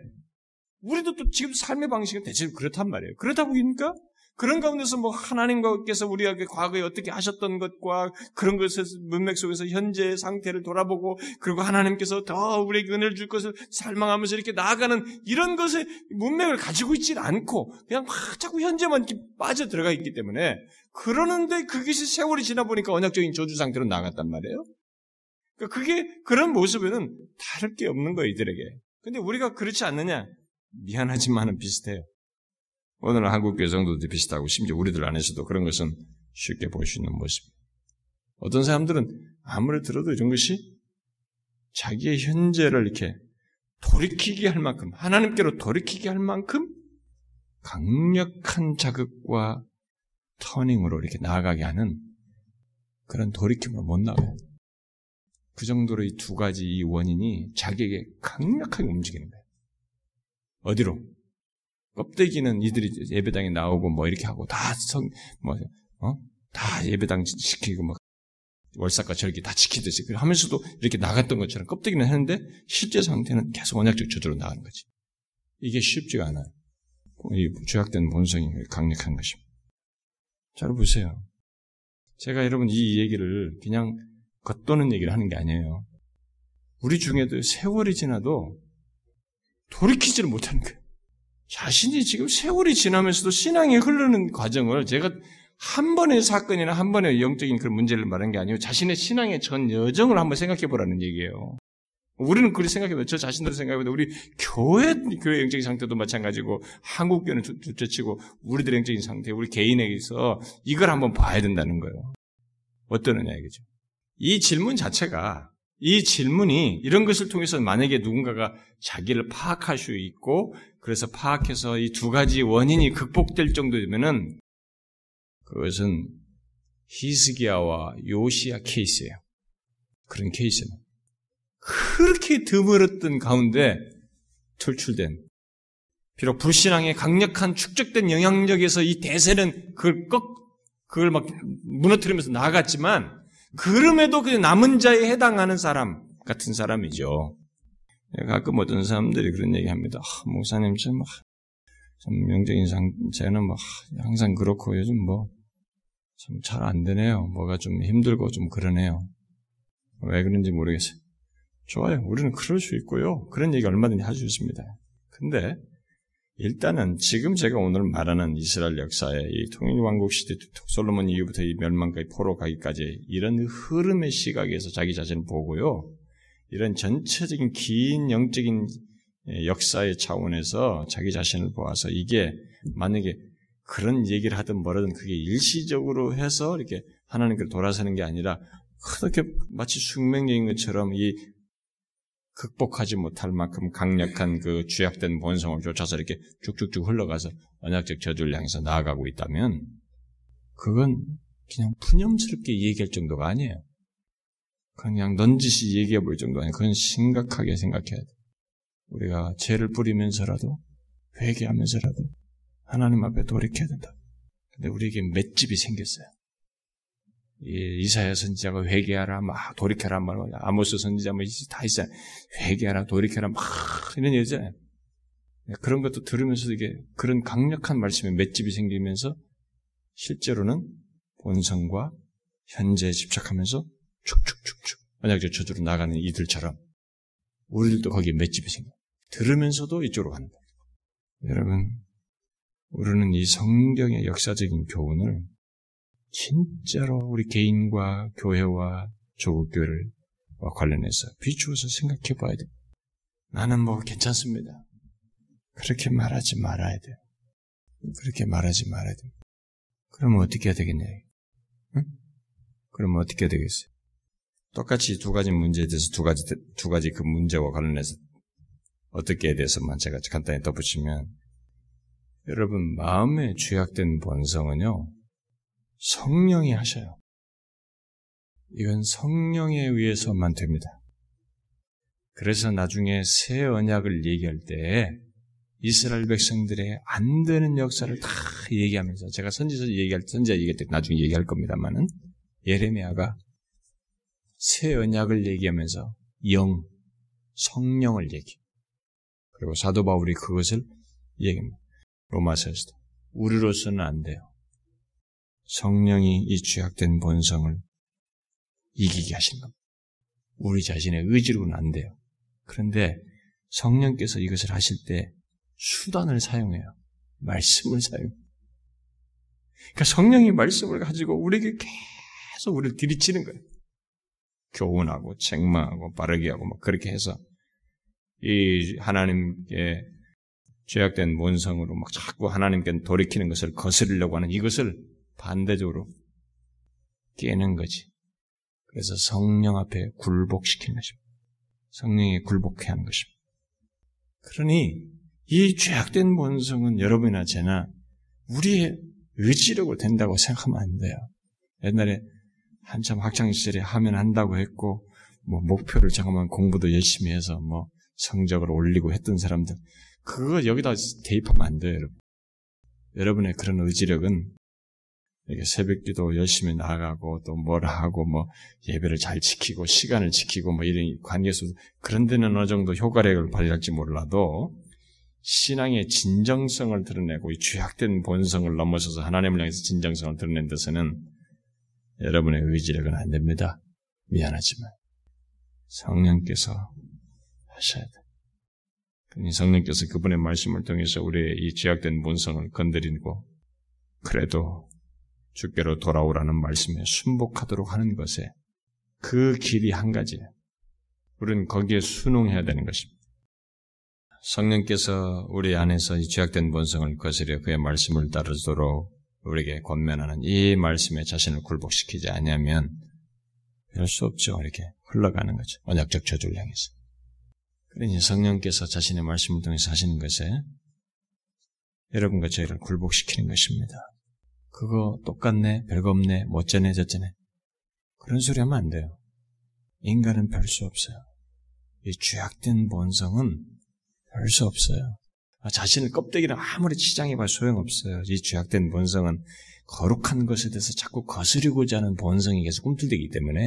우리도 또 지금 삶의 방식은 대체 그렇단 말이에요. 그렇다 보니까 그런 가운데서 뭐 하나님께서 우리가 과거에 어떻게 하셨던 것과 그런 것의 문맥 속에서 현재의 상태를 돌아보고 그리고 하나님께서 더 우리에게 은혜를 줄 것을 살망하면서 이렇게 나아가는 이런 것의 문맥을 가지고 있지 않고 그냥 막 자꾸 현재만 빠져 들어가 있기 때문에 그러는데 그것이 세월이 지나 보니까 언약적인 저주 상태로 나갔단 말이에요. 그러니까 그게 그런 모습에는 다를 게 없는 거예요, 이들에게. 근데 우리가 그렇지 않느냐? 미안하지만은 비슷해요. 오늘은 한국 교회 성도도 비슷하고 심지어 우리들 안에서도 그런 것은 쉽게 볼 수 있는 모습. 어떤 사람들은 아무리 들어도 이런 것이 자기의 현재를 이렇게 돌이키게 할 만큼 하나님께로 돌이키게 할 만큼 강력한 자극과 터닝으로 이렇게 나아가게 하는 그런 돌이킴으로 못 나가요. 그 정도로 이 두 가지 이 원인이 자기에게 강력하게 움직이는 거예요. 어디로? 껍데기는 이들이 예배당에 나오고 뭐 이렇게 하고 다 성, 뭐, 어? 다 예배당 시키고 막 월삭과 절기 다 지키듯이 하면서도 이렇게 나갔던 것처럼 껍데기는 했는데 실제 상태는 계속 언약적 저주로 나가는 거지. 이게 쉽지가 않아요. 이 죄악된 본성이 강력한 것입니다. 잘 보세요. 제가 여러분 이 얘기를 그냥 겉도는 얘기를 하는 게 아니에요. 우리 중에도 세월이 지나도 돌이키지를 못하는 거예요. 자신이 지금 세월이 지나면서도 신앙이 흐르는 과정을 제가 한 번의 사건이나 한 번의 영적인 그런 문제를 말한 게 아니고 자신의 신앙의 전 여정을 한번 생각해 보라는 얘기예요. 우리는 그렇게 생각해봐요. 저 자신들 생각해봐도 우리 교회, 교회 영적인 상태도 마찬가지고 한국교회는 둘째 치고 우리들의 영적인 상태, 우리 개인에게서 이걸 한번 봐야 된다는 거예요. 어떠느냐 이거죠. 이 질문 자체가 이 질문이 이런 것을 통해서 만약에 누군가가 자기를 파악할 수 있고 그래서 파악해서 이 두 가지 원인이 극복될 정도면은 그것은 히스기야와 요시야 케이스예요. 그런 케이스는 그렇게 드물었던 가운데 tul출된 비록 불신앙의 강력한 축적된 영향력에서 이 대세는 그걸 꺾 그걸 막 무너뜨리면서 나아갔지만 그럼에도 그 남은 자에 해당하는 사람 같은 사람이죠. 가끔 어떤 사람들이 그런 얘기 합니다. 아, 목사님, 참, 참 명적인 상태는 뭐, 항상 그렇고, 요즘 뭐, 참 잘 안 되네요. 뭐가 좀 힘들고 좀 그러네요. 왜 그런지 모르겠어요. 좋아요. 우리는 그럴 수 있고요. 그런 얘기 얼마든지 할 수 있습니다. 근데 일단은 지금 제가 오늘 말하는 이스라엘 역사의 이 통일왕국 시대 솔로몬 이후부터 이 멸망까지 포로 가기까지 이런 흐름의 시각에서 자기 자신을 보고요. 이런 전체적인 긴 영적인 역사의 차원에서 자기 자신을 보아서 이게 만약에 그런 얘기를 하든 뭐라든 그게 일시적으로 해서 이렇게 하나님께 돌아서는 게 아니라 그렇게 마치 숙명적인 것처럼 이 극복하지 못할 만큼 강력한 그 죄악된 본성을 쫓아서 이렇게 쭉쭉쭉 흘러가서 언약적 저주를 향해서 나아가고 있다면 그건 그냥 푸념스럽게 얘기할 정도가 아니에요. 그냥 넌지시 얘기해 볼 정도 아니에요. 그건 심각하게 생각해야 돼. 우리가 죄를 뿌리면서라도 회개하면서라도 하나님 앞에 돌이켜야 된다. 근데 우리에게 맷집이 생겼어요. 이사야 선지자가 회개하라, 막 돌이켜라, 말 아모스 선지자 뭐다 있어요. 회개하라, 돌이켜라, 막 이런 얘기잖아요. 그런 것도 들으면서 이게 그런 강력한 말씀에 맷집이 생기면서 실제로는 본성과 현재에 집착하면서 축축축축 언약적 저주로 나가는 이들처럼 우리들도 거기에 맷집이 생겨. 들으면서도 이쪽으로 간다. 여러분, 우리는 이 성경의 역사적인 교훈을 진짜로 우리 개인과 교회와 조국교회를 관련해서 비추어서 생각해 봐야 돼. 나는 뭐 괜찮습니다. 그렇게 말하지 말아야 돼. 그렇게 말하지 말아야 돼. 그러면 어떻게 해야 되겠냐? 응? 그러면 어떻게 해야 되겠어요? 똑같이 두 가지 문제에 대해서 두 가지, 두 가지 그 문제와 관련해서 어떻게에 대해서만 제가 간단히 덧붙이면 여러분 마음에 죄악된 본성은요 성령이 하셔요. 이건 성령에 의해서만 됩니다. 그래서 나중에 새 언약을 얘기할 때 이스라엘 백성들의 안 되는 역사를 다 얘기하면서 제가 선지서 얘기할 선지자 얘기할 때 나중에 얘기할 겁니다만은 예레미야가 새 언약을 얘기하면서 영 성령을 얘기. 그리고 사도 바울이 그것을 얘기합니다. 로마서에서도 우리로서는 안 돼요. 성령이 이 죄악된 본성을 이기게 하신 겁니다. 우리 자신의 의지로는 안 돼요. 그런데 성령께서 이것을 하실 때 수단을 사용해요. 말씀을 사용. 그러니까 성령이 말씀을 가지고 우리에게 계속 우리를 들이치는 거예요. 교훈하고 책망하고 바르게 하고 막 그렇게 해서 이 하나님께 죄악된 본성으로 막 자꾸 하나님께 돌이키는 것을 거스르려고 하는 이것을 반대적으로 깨는 거지. 그래서 성령 앞에 굴복시키는 것입니다. 성령에 굴복해 하는 것입니다. 그러니 이 죄악된 본성은 여러분이나 제나 우리의 의지력으로 된다고 생각하면 안 돼요. 옛날에 한참 학창 시절에 하면 한다고 했고 뭐 목표를 정하면 공부도 열심히 해서 뭐 성적을 올리고 했던 사람들 그거 여기다 대입하면 안 돼요, 여러분. 여러분의 그런 의지력은 이렇게 새벽기도 열심히 나가고 또뭘 하고 뭐 예배를 잘 지키고 시간을 지키고 뭐 이런 관계에서 그런 데는 어느 정도 효과력을 발휘할지 몰라도 신앙의 진정성을 드러내고 이 죄악된 본성을 넘어서서 하나님을 향해서 진정성을 드러낸 데서는 여러분의 의지력은 안 됩니다. 미안하지만 성령께서 하셔야 돼. 그러니 성령께서 그분의 말씀을 통해서 우리의 이 죄악된 본성을 건드리고 그래도 주께로 돌아오라는 말씀에 순복하도록 하는 것에 그 길이 한 가지예요. 우리는 거기에 순응해야 되는 것입니다. 성령께서 우리 안에서 이 죄악된 본성을 거스려 그의 말씀을 따르도록 우리에게 권면하는 이 말씀에 자신을 굴복시키지 않으면 별 수 없죠. 이렇게 흘러가는 거죠. 언약적 저주를 향해서. 그러니 성령께서 자신의 말씀을 통해서 하시는 것에 여러분과 저희를 굴복시키는 것입니다. 그거 똑같네, 별거 없네, 못쩌네, 저쩌네. 그런 소리 하면 안 돼요. 인간은 별 수 없어요. 이 죄악된 본성은 별 수 없어요. 아, 자신을 껍데기를 아무리 치장해봐 소용없어요. 이 죄악된 본성은 거룩한 것에 대해서 자꾸 거스르고자 하는 본성이 계속 꿈틀대기 때문에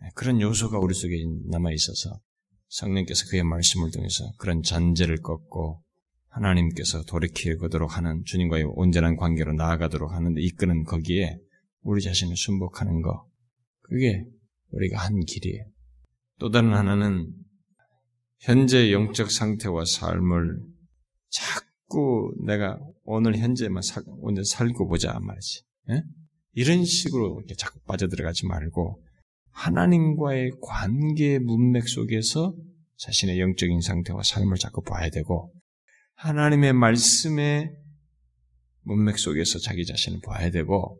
네, 그런 요소가 우리 속에 남아 있어서 성령께서 그의 말씀을 통해서 그런 잔재를 꺾고 하나님께서 돌이키도록 하는 주님과의 온전한 관계로 나아가도록 하는데 이끄는 거기에 우리 자신을 순복하는 거 그게 우리가 한 길이에요. 또 다른 하나는 현재 영적 상태와 삶을 자꾸 내가 오늘 현재만 살, 오늘 살고 보자 말이지. 예? 이런 식으로 이렇게 자꾸 빠져들어가지 말고 하나님과의 관계 문맥 속에서 자신의 영적인 상태와 삶을 자꾸 봐야 되고 하나님의 말씀의 문맥 속에서 자기 자신을 봐야 되고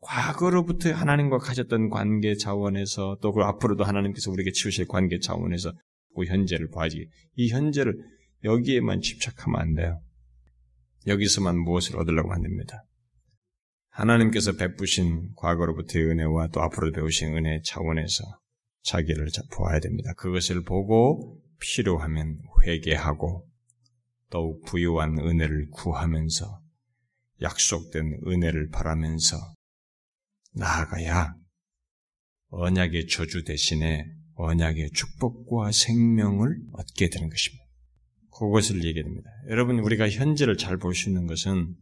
과거로부터 하나님과 가졌던 관계 차원에서 또 그 앞으로도 하나님께서 우리에게 치우실 관계 차원에서 그 현재를 봐야지. 이 현재를 여기에만 집착하면 안 돼요. 여기서만 무엇을 얻으려고 만듭니다. 하나님께서 베푸신 과거로부터의 은혜와 또 앞으로 배우신 은혜 차원에서 자기를 보아야 됩니다. 그것을 보고 필요하면 회개하고 더욱 부유한 은혜를 구하면서 약속된 은혜를 바라면서 나아가야 언약의 저주 대신에 언약의 축복과 생명을 얻게 되는 것입니다. 그것을 얘기합니다. 여러분 우리가 현재를 잘 볼 수 있는 것은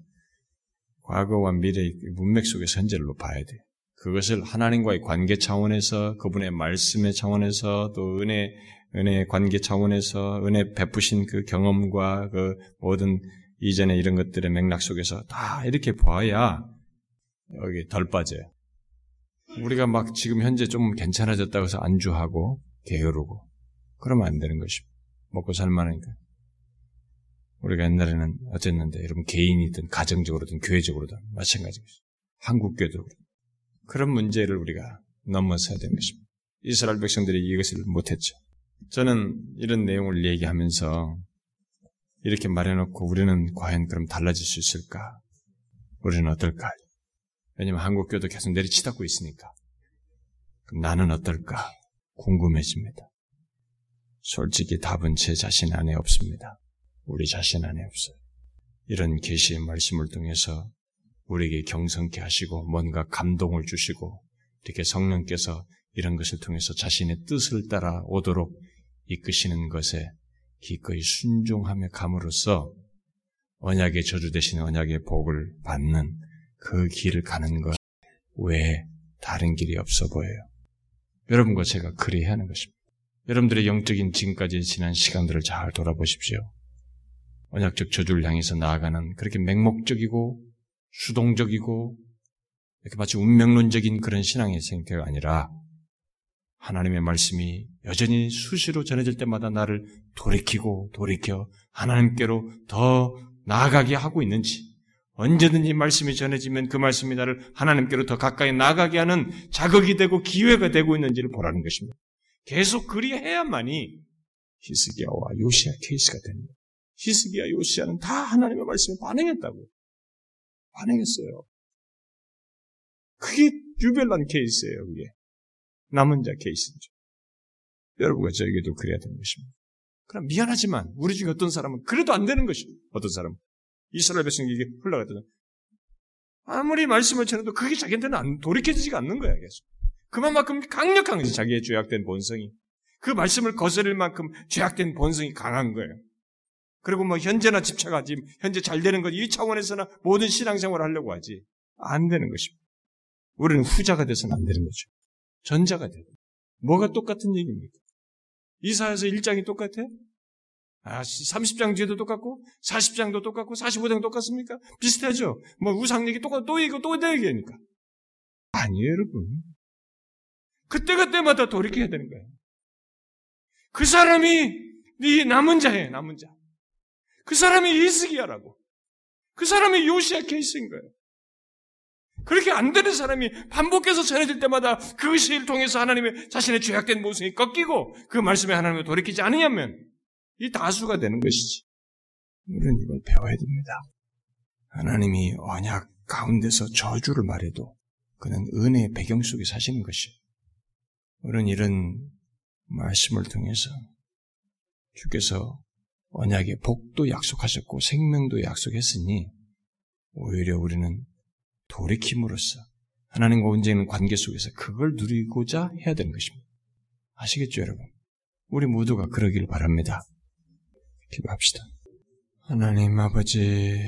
과거와 미래의 문맥 속에서 현재를 봐야 돼요. 그것을 하나님과의 관계 차원에서 그분의 말씀의 차원에서 또 은혜 은혜의 관계 차원에서 은혜 베푸신 그 경험과 그 모든 이전의 이런 것들의 맥락 속에서 다 이렇게 봐야 여기 덜 빠져요. 우리가 막 지금 현재 좀 괜찮아졌다고 해서 안주하고 게으르고 그러면 안 되는 것입니다. 먹고 살만하니까. 우리가 옛날에는 어땠는데 여러분 개인이든 가정적으로든 교회적으로든 마찬가지입니다. 한국교도 그런 문제를 우리가 넘어서야 되는 것입니다. 이스라엘 백성들이 이것을 못했죠. 저는 이런 내용을 얘기하면서 이렇게 말해놓고 우리는 과연 그럼 달라질 수 있을까? 우리는 어떨까? 왜냐면 한국교도 계속 내리치닫고 있으니까. 나는 어떨까? 궁금해집니다. 솔직히 답은 제 자신 안에 없습니다. 우리 자신 안에 없어요. 이런 계시의 말씀을 통해서 우리에게 경성케 하시고 뭔가 감동을 주시고 이렇게 성령께서 이런 것을 통해서 자신의 뜻을 따라 오도록 이끄시는 것에 기꺼이 순종하며 감으로써 언약의 저주 대신 언약의 복을 받는 그 길을 가는 것 외에 다른 길이 없어 보여요. 여러분과 제가 그리해야 하는 것입니다. 여러분들의 영적인 지금까지 지난 시간들을 잘 돌아보십시오. 언약적 저주를 향해서 나아가는 그렇게 맹목적이고 수동적이고 이렇게 마치 운명론적인 그런 신앙의 생태가 아니라 하나님의 말씀이 여전히 수시로 전해질 때마다 나를 돌이키고 돌이켜 하나님께로 더 나아가게 하고 있는지 언제든지 말씀이 전해지면 그 말씀이 나를 하나님께로 더 가까이 나가게 하는 자극이 되고 기회가 되고 있는지를 보라는 것입니다. 계속 그리해야만이 히스기야와 요시아 케이스가 됩니다. 히스기야 요시아는 다 하나님의 말씀에 반응했다고. 반응했어요. 그게 유별난 케이스예요, 그게. 남은 자 케이스죠. 여러분과 저에게도 그래야 되는 것입니다. 그럼 미안하지만 우리 중에 어떤 사람은 그래도 안 되는 것입니다. 어떤 사람은. 이스라엘 백성에게 흘러갔더니 아무리 말씀을 전해도 그게 자기한테는 안, 돌이켜지지가 않는 거야, 계속. 그만큼 강력한 거지, 자기의 죄악된 본성이. 그 말씀을 거스를 만큼 죄악된 본성이 강한 거예요. 그리고 뭐 현재나 집착하지, 현재 잘 되는 것, 이 차원에서나 모든 신앙생활을 하려고 하지. 안 되는 것입니다. 우리는 후자가 돼서는 안 되는 거죠. 전자가 돼요. 뭐가 똑같은 얘기입니까? 이사에서 1장이 똑같아? 아, 30장 뒤에도 똑같고, 40장도 똑같고, 45장 똑같습니까? 비슷하죠? 뭐, 우상 얘기 똑같고, 또 얘기고, 또 얘기하니까. 아니에요, 여러분. 그때그때마다 돌이켜야 되는 거예요. 그 사람이 네 남은 자예요, 남은 자. 그 사람이 이스기야라고. 그 사람이 요시아 케이스인 거예요. 그렇게 안 되는 사람이 반복해서 전해질 때마다 그것을 통해서 하나님의 자신의 죄악된 모습이 꺾이고 그 말씀에 하나님을 돌이키지 않으냐면 이 다수가 되는 것이지. 우리는 이걸 배워야 됩니다. 하나님이 언약 가운데서 저주를 말해도 그는 은혜의 배경 속에 사시는 것이. 우리는 이런 말씀을 통해서 주께서 언약의 복도 약속하셨고 생명도 약속했으니 오히려 우리는 돌이킴으로써 하나님과 온전한 관계 속에서 그걸 누리고자 해야 되는 것입니다. 아시겠죠, 여러분? 우리 모두가 그러기를 바랍니다. 기도합시다. 하나님 아버지,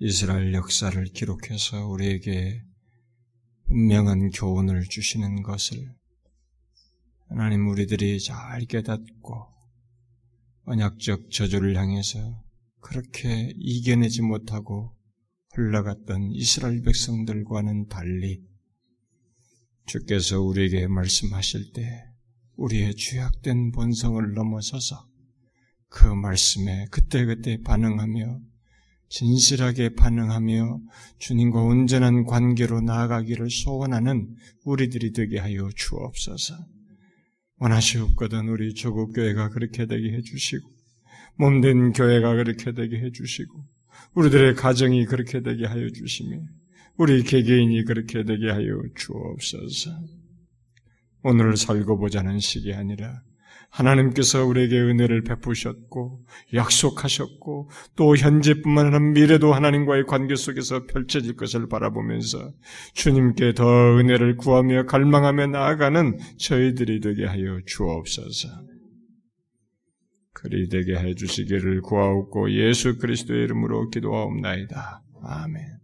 이스라엘 역사를 기록해서 우리에게 분명한 교훈을 주시는 것을 하나님 우리들이 잘 깨닫고 언약적 저주를 향해서 그렇게 이겨내지 못하고 흘러갔던 이스라엘 백성들과는 달리 주께서 우리에게 말씀하실 때 우리의 죄악된 본성을 넘어서서 그 말씀에 그때그때 반응하며 진실하게 반응하며 주님과 온전한 관계로 나아가기를 소원하는 우리들이 되게 하여 주옵소서. 원하시옵거든 우리 조국 교회가 그렇게 되게 해주시고 몸된 교회가 그렇게 되게 해주시고 우리들의 가정이 그렇게 되게 하여 주시며 우리 개개인이 그렇게 되게 하여 주옵소서. 오늘을 살고 보자는 식이 아니라 하나님께서 우리에게 은혜를 베푸셨고 약속하셨고 또 현재뿐만 아니라 미래도 하나님과의 관계 속에서 펼쳐질 것을 바라보면서 주님께 더 은혜를 구하며 갈망하며 나아가는 저희들이 되게 하여 주옵소서. 그리 되게 해 주시기를 구하옵고 예수 그리스도의 이름으로 기도하옵나이다. 아멘.